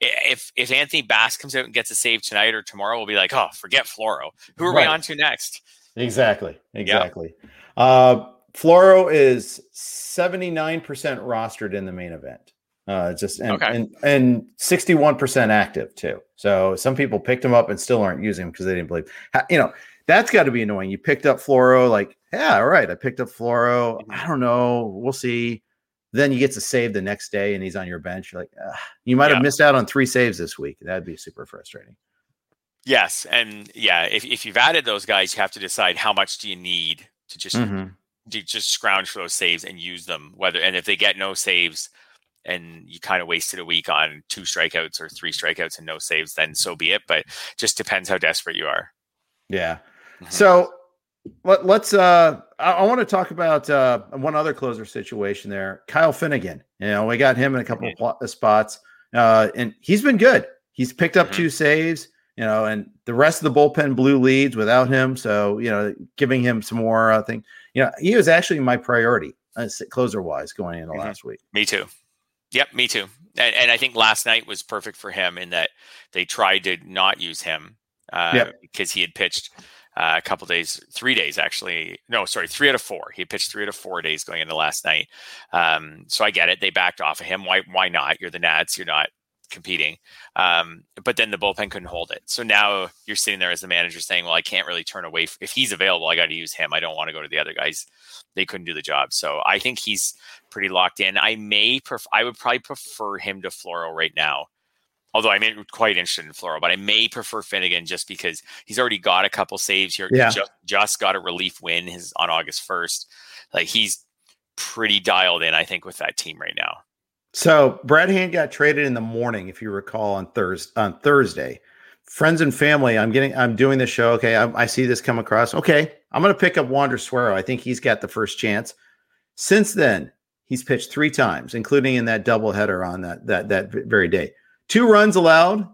if if Anthony Bass comes out and gets a save tonight or tomorrow, we'll be like, oh, forget Floro. Who are right. we on to next? Exactly. Exactly. Yeah. Uh, Floro is seventy nine percent rostered in the main event. Uh, just and, okay. and and sixty one percent active too. So some people picked him up and still aren't using him because they didn't believe. You know, that's got to be annoying. You picked up Floro, like, yeah, all right, I picked up Floro. I don't know. We'll see. Then you get to save the next day and he's on your bench. You're like, you might yeah. have missed out on three saves this week. That'd be super frustrating. Yes. And yeah, if, if you've added those guys, you have to decide how much do you need to just mm-hmm. to just scrounge for those saves and use them. Whether and if they get no saves and you kind of wasted a week on two strikeouts or three strikeouts and no saves, then so be it. But just depends how desperate you are. Yeah. Mm-hmm. So let, us uh I, I want to talk about uh one other closer situation there. Kyle Finnegan. You know, we got him in a couple mm-hmm. of pl- spots. Uh and he's been good. He's picked up mm-hmm. two saves, you know, and the rest of the bullpen blew leads without him. So, you know, giving him some more, I think, you know, he was actually my priority uh, closer wise going into mm-hmm. last week. Me too. Yep, me too. And, and, I think last night was perfect for him in that they tried to not use him uh, yep. because he had pitched uh, a couple days, three days actually. No, sorry, three out of four. He pitched three out of four days going into last night. Um, so I get it. They backed off of him. Why? Why not? You're the Nats. You're not competing. Um, but then the bullpen couldn't hold it. So now you're sitting there as the manager saying, "Well, I can't really turn away. If he's available, I got to use him. I don't want to go to the other guys. They couldn't do the job." So I think he's pretty locked in. I may, pref- I would probably prefer him to Floro right now Although I'm quite interested in Floro, but I may prefer Finnegan just because he's already got a couple saves here. Yeah. Just, just got a relief win his on August 1st. Like he's pretty dialed in, I think, with that team right now. So Brad Hand got traded in the morning, if you recall, on Thursday. On Thursday, friends and family. I'm getting. I'm doing the show. Okay, I, I see this come across. Okay, I'm going to pick up Wander Suero. I think he's got the first chance. Since then, he's pitched three times, including in that doubleheader on that that that very day. Two runs allowed,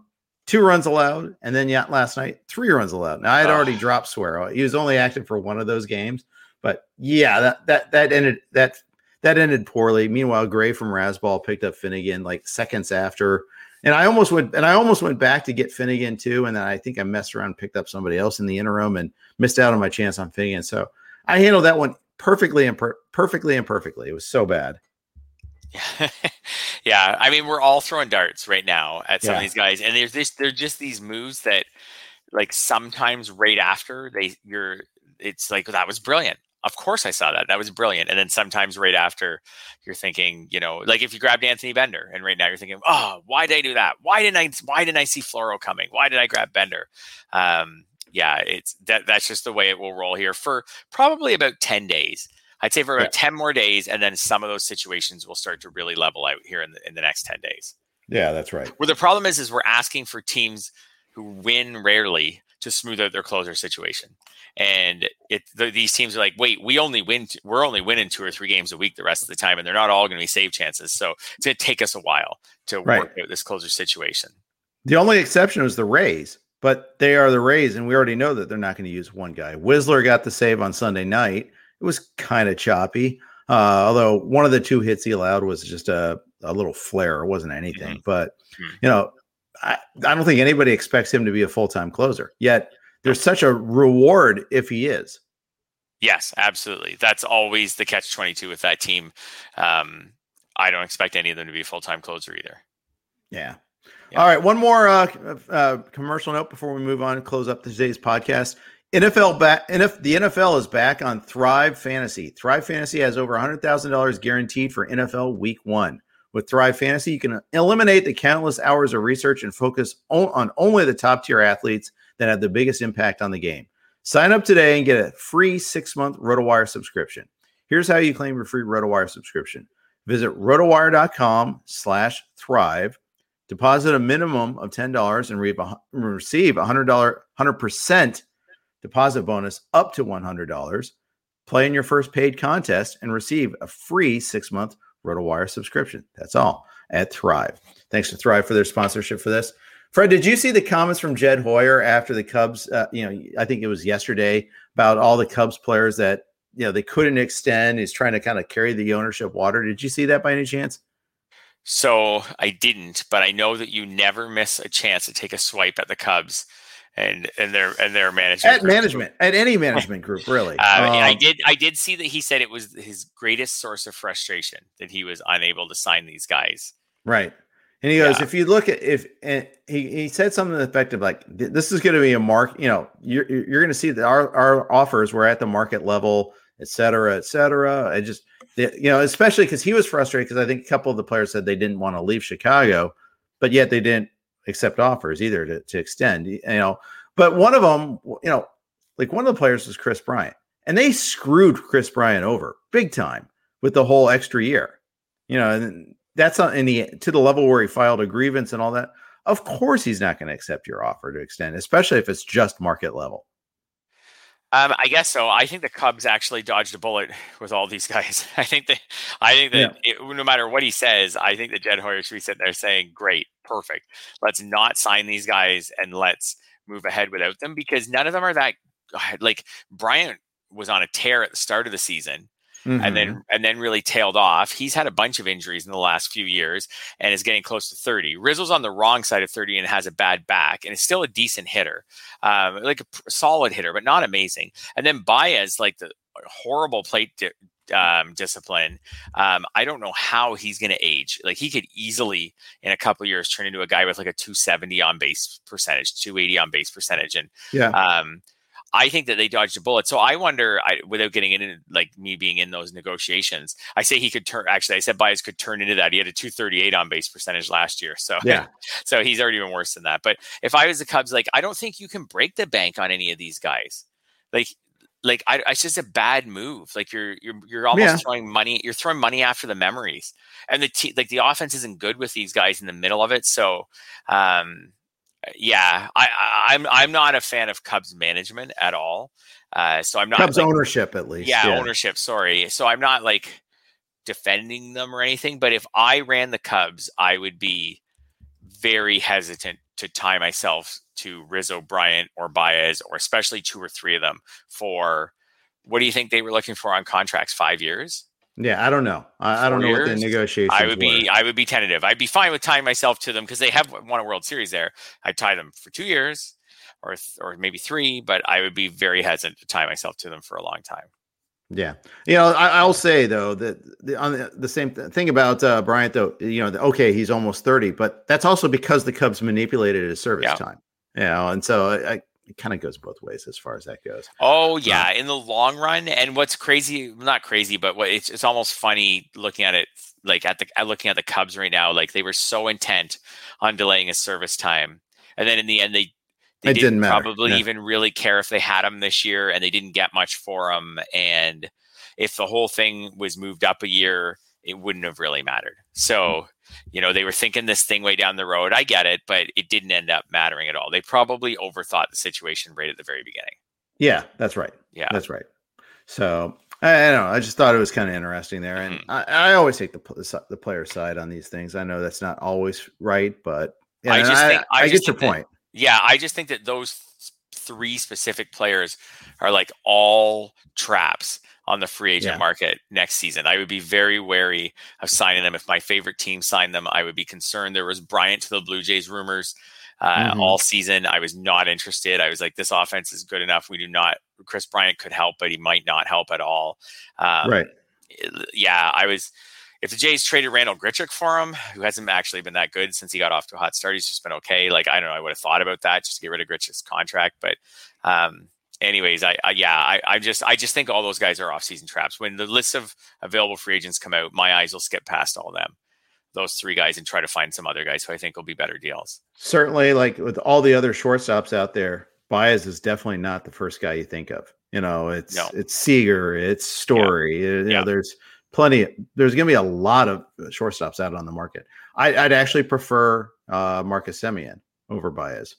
two runs allowed, and then yeah, last night three runs allowed. Now I had oh. already dropped Suero. He was only active for one of those games, but yeah, that that that ended that that ended poorly. Meanwhile, Grey from Razzball picked up Finnegan like seconds after. And I almost went and I almost went back to get Finnegan too. And then I think I messed around picked up somebody else in the interim and missed out on my chance on Finnegan. So I handled that one perfectly and per- perfectly and perfectly. It was so bad. yeah. I mean, we're all throwing darts right now at some yeah. of these guys. And there's this they're just these moves that like sometimes right after they you're it's like that was brilliant of course I saw that. That was brilliant. And then sometimes right after you're thinking, you know, like if you grabbed Anthony Bender and right now you're thinking, oh, why did I do that? Why didn't I why didn't I see Floro coming? Why did I grab Bender? Um, yeah, it's that that's just the way it will roll here for probably about 10 days. I'd say for about yeah. 10 more days, and then some of those situations will start to really level out here in the in the next 10 days. Yeah, that's right. Where the problem is, is we're asking for teams who win rarely to smooth out their closer situation. And it the, these teams are like, wait, we only win, t- we're only winning two or three games a week the rest of the time, and they're not all going to be save chances. So it's going to take us a while to right. work out this closer situation. The only exception was the Rays, but they are the Rays, and we already know that they're not going to use one guy. Whistler got the save on Sunday night. It was kind of choppy, uh, although one of the two hits he allowed was just a, a little flare. It wasn't anything, mm-hmm. but mm-hmm. you know, I, I don't think anybody expects him to be a full time closer. Yet there's such a reward if he is. Yes, absolutely. That's always the catch 22 with that team. Um, I don't expect any of them to be a full time closer either. Yeah. Yeah. All right. One more uh, uh, commercial note before we move on and close up today's podcast. NFL back. NF, the NFL is back on Thrive Fantasy. Thrive Fantasy has over $100,000 guaranteed for NFL Week One. With Thrive Fantasy, you can eliminate the countless hours of research and focus on only the top tier athletes that have the biggest impact on the game. Sign up today and get a free six month RotoWire subscription. Here's how you claim your free RotoWire subscription. Visit rotowire.com slash thrive, deposit a minimum of $10 and receive a $100, 100% deposit bonus up to $100. Play in your first paid contest and receive a free six month RotoWire subscription. That's all at Thrive. Thanks to Thrive for their sponsorship for this. Fred, did you see the comments from Jed Hoyer after the Cubs? Uh, you know, I think it was yesterday about all the Cubs players that you know they couldn't extend. He's trying to kind of carry the ownership water. Did you see that by any chance? So I didn't, but I know that you never miss a chance to take a swipe at the Cubs and and their and their management at group. management at any management group really. uh, um, I did I did see that he said it was his greatest source of frustration that he was unable to sign these guys. Right. And he goes, yeah. if you look at if and he, he said something effective like this is going to be a mark, you know, you're you're going to see that our our offers were at the market level, et cetera, et cetera. I just you know, especially because he was frustrated because I think a couple of the players said they didn't want to leave Chicago, but yet they didn't accept offers either to, to extend, you know. But one of them, you know, like one of the players was Kris Bryant, and they screwed Kris Bryant over big time with the whole extra year, you know, and that's not any to the level where he filed a grievance and all that. Of course, he's not going to accept your offer to extend, especially if it's just market level. Um, I guess so. I think the Cubs actually dodged a bullet with all these guys. I think that I think that yeah. it, no matter what he says, I think that Jed Hoyer should be sitting there saying, "Great, perfect. Let's not sign these guys and let's move ahead without them because none of them are that like Bryant was on a tear at the start of the season mm-hmm. and then and then really tailed off. He's had a bunch of injuries in the last few years and is getting close to 30. Rizzo's on the wrong side of 30 and has a bad back and is still a decent hitter, um, like a solid hitter, but not amazing. And then Baez, like the horrible plate di- um, discipline. Um, I don't know how he's going to age. Like he could easily, in a couple years, turn into a guy with like a 270 on base percentage, 280 on base percentage, and yeah. Um, I think that they dodged a bullet. So I wonder, I, without getting into like me being in those negotiations, I say he could turn. Actually, I said Baez could turn into that. He had a 238 on base percentage last year. So yeah, so he's already been worse than that. But if I was the Cubs, like I don't think you can break the bank on any of these guys. Like like I, it's just a bad move. Like you're you're you're almost yeah. throwing money. You're throwing money after the memories, and the like the offense isn't good with these guys in the middle of it. So, um, yeah, I, I am I'm, I'm not a fan of Cubs management at all. Uh, so I'm not Cubs like, ownership at least. Yeah, yeah, ownership. Sorry. So I'm not like defending them or anything. But if I ran the Cubs, I would be very hesitant to tie myself to Rizzo, Bryant, or Baez, or especially two or three of them for what do you think they were looking for on contracts? Five years? Yeah, I don't know. I, I don't know years? what the negotiations. I would be, were. I would be tentative. I'd be fine with tying myself to them because they have won a World Series there. I'd tie them for two years, or or maybe three, but I would be very hesitant to tie myself to them for a long time. Yeah, you know, I, will say though that the, on the, the same th- thing about uh, Bryant though, you know, the, okay, he's almost thirty, but that's also because the Cubs manipulated his service yeah. time. You know, and so I, it kind of goes both ways as far as that goes. Oh yeah, um, in the long run, and what's crazy, not crazy, but what it's, it's almost funny looking at it, like at the looking at the Cubs right now, like they were so intent on delaying his service time, and then in the end they they didn't, didn't probably yeah. even really care if they had him this year, and they didn't get much for him. And if the whole thing was moved up a year, it wouldn't have really mattered. So, you know, they were thinking this thing way down the road. I get it, but it didn't end up mattering at all. They probably overthought the situation right at the very beginning. Yeah, that's right. Yeah, that's right. So I, I don't know. I just thought it was kind of interesting there, and mm-hmm. I, I, always take the the player side on these things. I know that's not always right, but yeah, I just think, I, I get your point. Yeah, I just think that those three specific players are like all traps on the free agent yeah. market next season. I would be very wary of signing them. If my favorite team signed them, I would be concerned. There was Bryant to the Blue Jays rumors uh, mm-hmm. all season. I was not interested. I was like, this offense is good enough. We do not. Kris Bryant could help, but he might not help at all. Um, right. Yeah, I was if the Jays traded Randal Grichuk for him, who hasn't actually been that good since he got off to a hot start, he's just been okay. Like I don't know, I would have thought about that just to get rid of Grichuk's contract, but um, anyways, I, I yeah, I, I, just I just think all those guys are off-season traps. When the list of available free agents come out, my eyes will skip past all of them, those three guys, and try to find some other guys who I think will be better deals. Certainly, like with all the other shortstops out there, Baez is definitely not the first guy you think of. You know, it's no. it's Seager, it's Story. Yeah. You know, yeah. there's plenty. There's going to be a lot of shortstops out on the market. I, would actually prefer uh, Marcus Semien over Baez.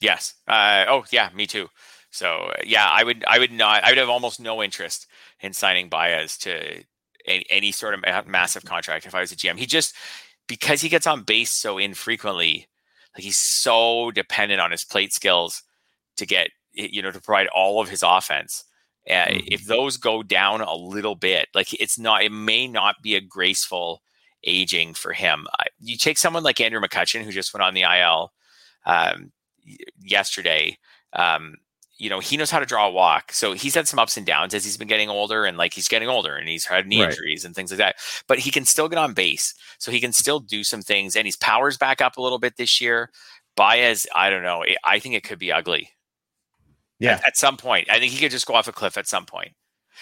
Yes. Uh, oh, yeah. Me too. So yeah, I would. I would not. I would have almost no interest in signing Baez to any, any sort of massive contract if I was a GM. He just because he gets on base so infrequently, like he's so dependent on his plate skills to get you know to provide all of his offense uh, mm-hmm. If those go down a little bit, like it's not, it may not be a graceful aging for him. Uh, you take someone like Andrew McCutchen, who just went on the IL um, yesterday. Um, you know, he knows how to draw a walk. So he's had some ups and downs as he's been getting older and like he's getting older and he's had knee right. injuries and things like that. But he can still get on base. So he can still do some things and his power's back up a little bit this year. Baez, I don't know. I think it could be ugly. Yeah. At, at, some point, I think he could just go off a cliff at some point.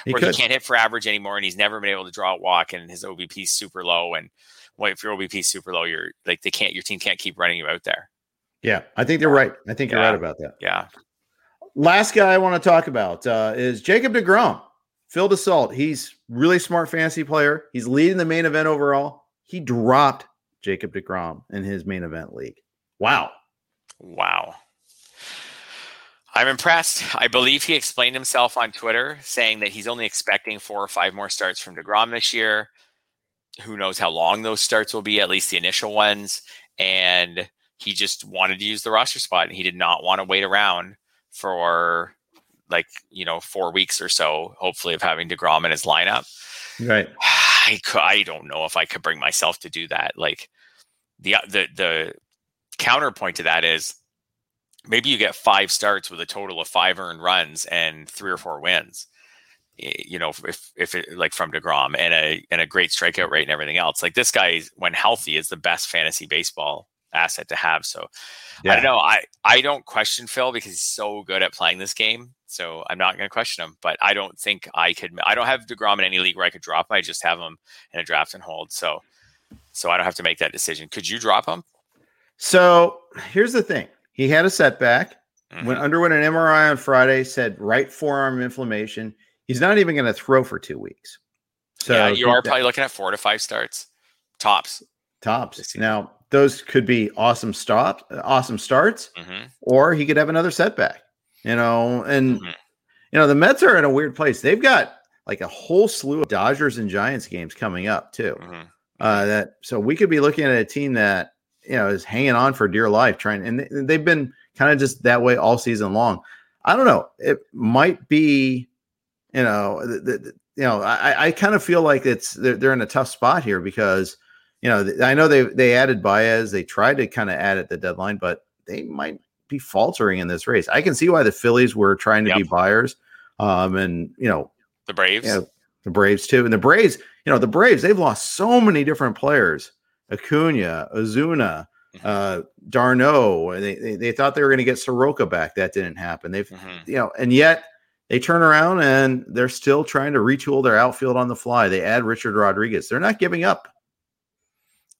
He where could. he can't hit for average anymore, and he's never been able to draw a walk, and his OBP is super low. And well, if your OBP is super low, you're like they can't. Your team can't keep running you out there. Yeah, I think they're right. I think yeah. you're right about that. Yeah. Last guy I want to talk about uh, is Jacob Degrom. Phil Desalt. He's really smart fantasy player. He's leading the main event overall. He dropped Jacob Degrom in his main event league. Wow. Wow. I'm impressed. I believe he explained himself on Twitter saying that he's only expecting four or five more starts from DeGrom this year. Who knows how long those starts will be, at least the initial ones. And he just wanted to use the roster spot and he did not want to wait around for like, you know, four weeks or so, hopefully, of having DeGrom in his lineup. Right. I, could, I don't know if I could bring myself to do that. Like, the, uh, the, the counterpoint to that is maybe you get five starts with a total of five earned runs and three or four wins. You know, if if it like from Degrom and a and a great strikeout rate and everything else, like this guy when healthy is the best fantasy baseball asset to have. So yeah. I don't know. I I don't question Phil because he's so good at playing this game. So I'm not going to question him. But I don't think I could. I don't have Degrom in any league where I could drop him. I just have him in a draft and hold. So so I don't have to make that decision. Could you drop him? So here's the thing. He had a setback. Mm-hmm. Went underwent an MRI on Friday. Said right forearm inflammation. He's not even going to throw for two weeks. So yeah, you are probably looking at four to five starts, tops. Tops. Now those could be awesome stops, awesome starts, mm-hmm. or he could have another setback. You know, and mm-hmm. you know the Mets are in a weird place. They've got like a whole slew of Dodgers and Giants games coming up too. Mm-hmm. Uh, that so we could be looking at a team that you know is hanging on for dear life, trying, and they've been kind of just that way all season long. I don't know. It might be, you know, the, the, you know, I, I kind of feel like it's they're, they're in a tough spot here because you know, I know they they added Baez. They tried to kind of add at the deadline, but they might be faltering in this race. I can see why the Phillies were trying to yep. be buyers, um, and you know, the Braves, you know, the Braves too, and the Braves. You know, the Braves they've lost so many different players: Acuna, Ozuna, mm-hmm. uh, d'Arnaud. They, they, they thought they were going to get Soroka back. That didn't happen. They've mm-hmm. you know, and yet they turn around and they're still trying to retool their outfield on the fly. They add Richard Rodriguez. They're not giving up.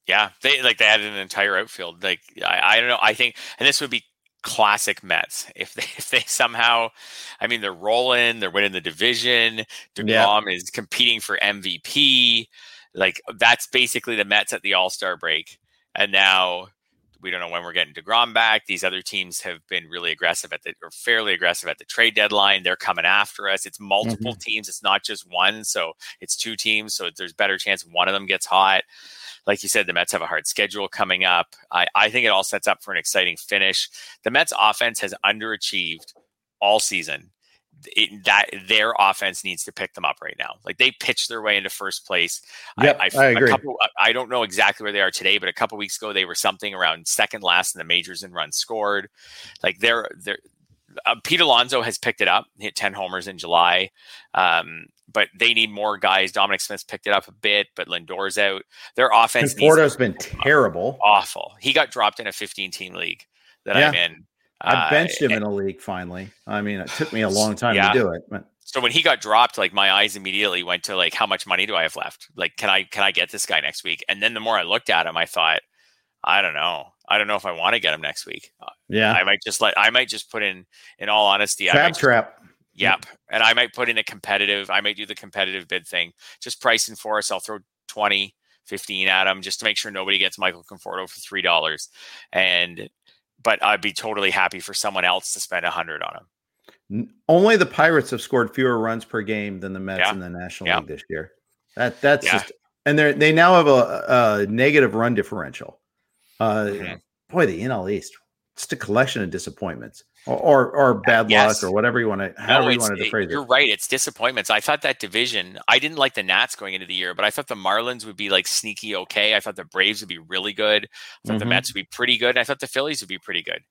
Yeah, they like they added an entire outfield. Like I, I don't know. I think, and this would be classic Mets if they if they somehow, I mean, they're rolling, they're winning the division. Degrom yeah. is competing for MVP. Like that's basically the Mets at the All Star break, and now we don't know when we're getting Degrom back. These other teams have been really aggressive at the or fairly aggressive at the trade deadline. They're coming after us. It's multiple mm-hmm. teams. It's not just one. So it's two teams. So there's better chance one of them gets hot like you said, the Mets have a hard schedule coming up. I, I think it all sets up for an exciting finish. The Mets offense has underachieved all season. It, that their offense needs to pick them up right now. Like they pitched their way into first place. Yep, I, I, I agree. Couple, I don't know exactly where they are today, but a couple weeks ago they were something around second last in the majors in runs scored. Like they're they're uh, Pete Alonso has picked it up, hit 10 homers in July. Um, but they need more guys. Dominic Smith's picked it up a bit, but Lindor's out. Their offense. Conforto's been terrible. Awful. He got dropped in a 15 team league that yeah. I'm in. I benched uh, him in a league finally. I mean, it took me a long time yeah. to do it. But. So when he got dropped, like my eyes immediately went to like, how much money do I have left? Like, can I can I get this guy next week? And then the more I looked at him, I thought, I don't know. I don't know if I want to get him next week. Uh, yeah, I might just let. I might just put in. In all honesty, crab trap. Yep. And I might put in a competitive, I might do the competitive bid thing. Just pricing for us. I'll throw 20, 15 at them just to make sure nobody gets Michael Conforto for three dollars. And but I'd be totally happy for someone else to spend a hundred on him. Only the Pirates have scored fewer runs per game than the Mets yeah. in the National yeah. League this year. That that's yeah. just and they they now have a, a, negative run differential. Uh, mm-hmm. Boy, the NL East, just a collection of disappointments or or, bad yes. luck or whatever you want to however no, you wanted to phrase it. You're right. It's disappointments. I thought that division. I didn't like the Nats going into the year, but I thought the Marlins would be like sneaky okay. I thought the Braves would be really good. I thought mm-hmm. the Mets would be pretty good. And I thought the Phillies would be pretty good.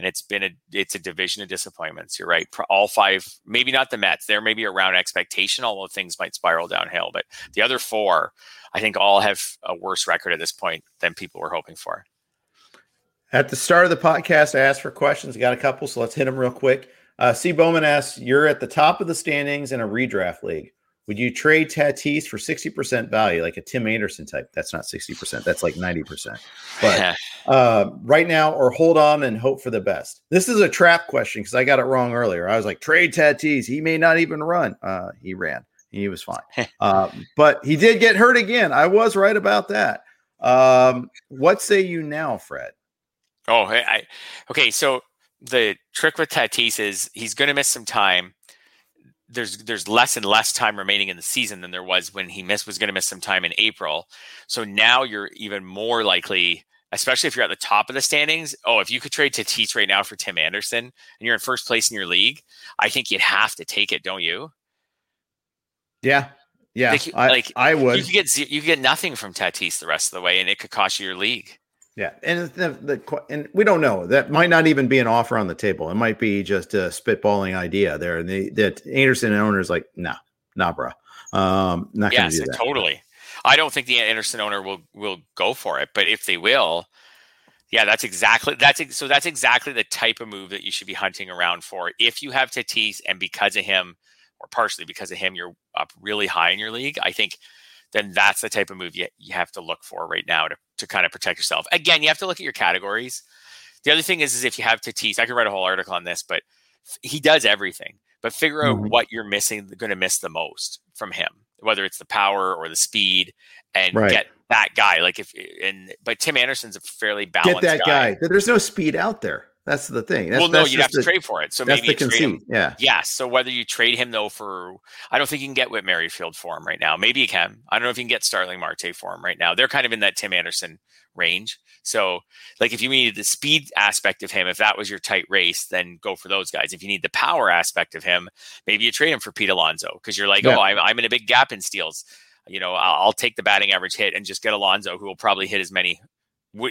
And it's been a it's a division of disappointments. You're right. All five, maybe not the Mets. They're maybe around expectation, although things might spiral downhill. But the other four, I think, all have a worse record at this point than people were hoping for. At the start of the podcast, I asked for questions. got a couple, so let's hit them real quick. Uh, C. Bowman asks, "You're at the top of the standings in a redraft league. Would you trade Tatis for 60% value, like a Tim Anderson type? That's not 60%, that's like 90%. But uh, right now, or hold on and hope for the best. This is a trap question because I got it wrong earlier. I was like, trade Tatis. He may not even run. Uh, he ran. He was fine. uh, but he did get hurt again. I was right about that. Um, what say you now, Fred? Oh, I, okay. So the trick with Tatis is he's going to miss some time. There's there's less and less time remaining in the season than there was when he missed was going to miss some time in April. So now you're even more likely, especially if you're at the top of the standings. Oh, if you could trade Tatis right now for Tim Anderson and you're in first place in your league, I think you'd have to take it, don't you? Yeah, yeah. Like, I, like I would. You could get you could get nothing from Tatis the rest of the way, and it could cost you your league. Yeah, and the, the, and we don't know. That might not even be an offer on the table. It might be just a spitballing idea there. And the that Anderson owner is like, nah, nah, bro. Um, not yes, gonna do that. totally. I don't think the Anderson owner will will go for it, but if they will, Yeah, that's exactly that's so that's exactly the type of move that you should be hunting around for. If you have Tatis and because of him, or partially because of him, you're up really high in your league. I think then that's the type of move you, you have to look for right now to, to kind of protect yourself. Again, you have to look at your categories. The other thing is, is if you have Tatis, I could write a whole article on this, but he does everything. But figure out mm-hmm. what you're missing, going to miss the most from him, whether it's the power or the speed, and right. get that guy. Like if and but Tim Anderson's a fairly balanced. Get that guy. guy. There's no speed out there. That's the thing. That's, well, no, you'd have to the, trade for it. So maybe you trade him. Yeah. Yeah. So whether you trade him though for, I don't think you can get Whit Merrifield for him right now. Maybe you can. I don't know if you can get Starling Marte for him right now. They're kind of in that Tim Anderson range. So like if you needed the speed aspect of him, if that was your tight race, then go for those guys. If you need the power aspect of him, maybe you trade him for Pete Alonso because you're like, yeah. oh, I'm, I'm in a big gap in steals. You know, I'll, I'll take the batting average hit and just get Alonso, who will probably hit as many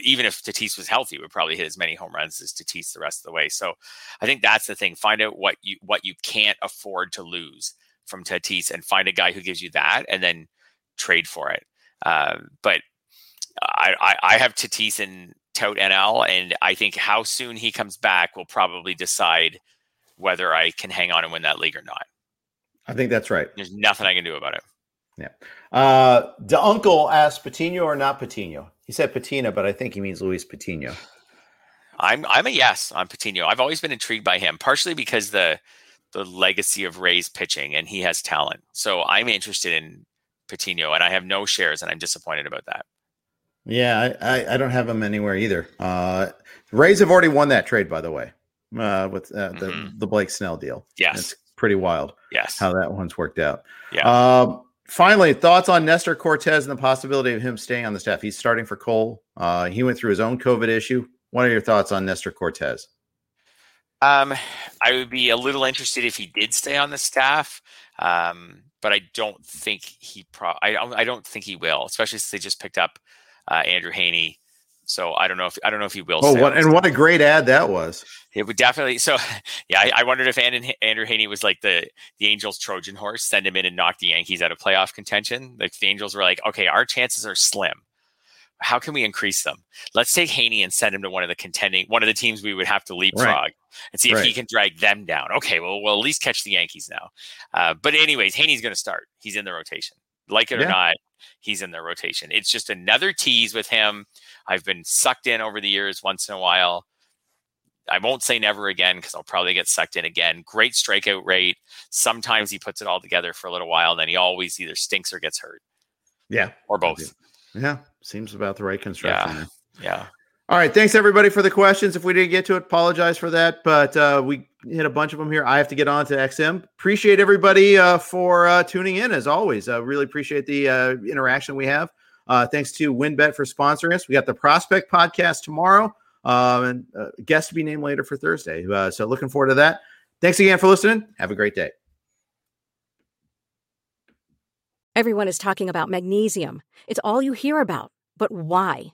even if Tatis was healthy, would probably hit as many home runs as Tatis the rest of the way. So I think that's the thing. Find out what you what you can't afford to lose from Tatis, and find a guy who gives you that, and then trade for it. Uh, but I, I, I have Tatis in Tout NL, and I think how soon he comes back will probably decide whether I can hang on and win that league or not. I think that's right. There's nothing I can do about it. Yeah. Uh, the uncle asked Patino or not Patino. He said Patina, but I think he means Luis Patino. I'm I'm a yes on Patino. I've always been intrigued by him, partially because the the legacy of Ray's pitching and he has talent. So I'm interested in Patino, and I have no shares, and I'm disappointed about that. Yeah, I, I, I don't have him anywhere either. Uh, Rays have already won that trade, by the way, uh, with uh, the mm-hmm. the Blake Snell deal. Yes, it's pretty wild. Yes, how that one's worked out. Yeah. Um, finally, thoughts on Nestor Cortes and the possibility of him staying on the staff. He's starting for Cole. Uh, he went through his own COVID issue. What are your thoughts on Nestor Cortes? Um, I would be a little interested if he did stay on the staff, um, but I don't think he. Pro- I don't. I don't think he will, especially since they just picked up uh, Andrew Heaney so I don't know if I don't know if he will. Oh, what, and what a great ad that was! It would definitely. So yeah, I, I wondered if Andrew Heaney was like the the Angels Trojan horse, send him in and knock the Yankees out of playoff contention. Like the Angels were like, okay, our chances are slim. How can we increase them? Let's take Heaney and send him to one of the contending, one of the teams we would have to leapfrog right. and see if right. he can drag them down. Okay, well, we'll at least catch the Yankees now. Uh, but anyways, Heaney's going to start. He's in the rotation, like it yeah. or not he's in the rotation. It's just another tease with him. I've been sucked in over the years once in a while. I won't say never again because I'll probably get sucked in again. Great strikeout rate. Sometimes he puts it all together for a little while, and then he always either stinks or gets hurt. Yeah. Or both. Yeah. Seems about the right construction. Yeah. Yeah. All right. Thanks everybody for the questions. If we didn't get to it, apologize for that. But uh, we hit a bunch of them here. I have to get on to XM. Appreciate everybody uh, for uh, tuning in as always. Really appreciate the uh, interaction we have. Uh, thanks to WynnBET for sponsoring us. We got the Prospect podcast tomorrow um, and guest to be named later for Thursday. so looking forward to that. Thanks again for listening. Have a great day. Everyone is talking about magnesium. It's all you hear about. But why?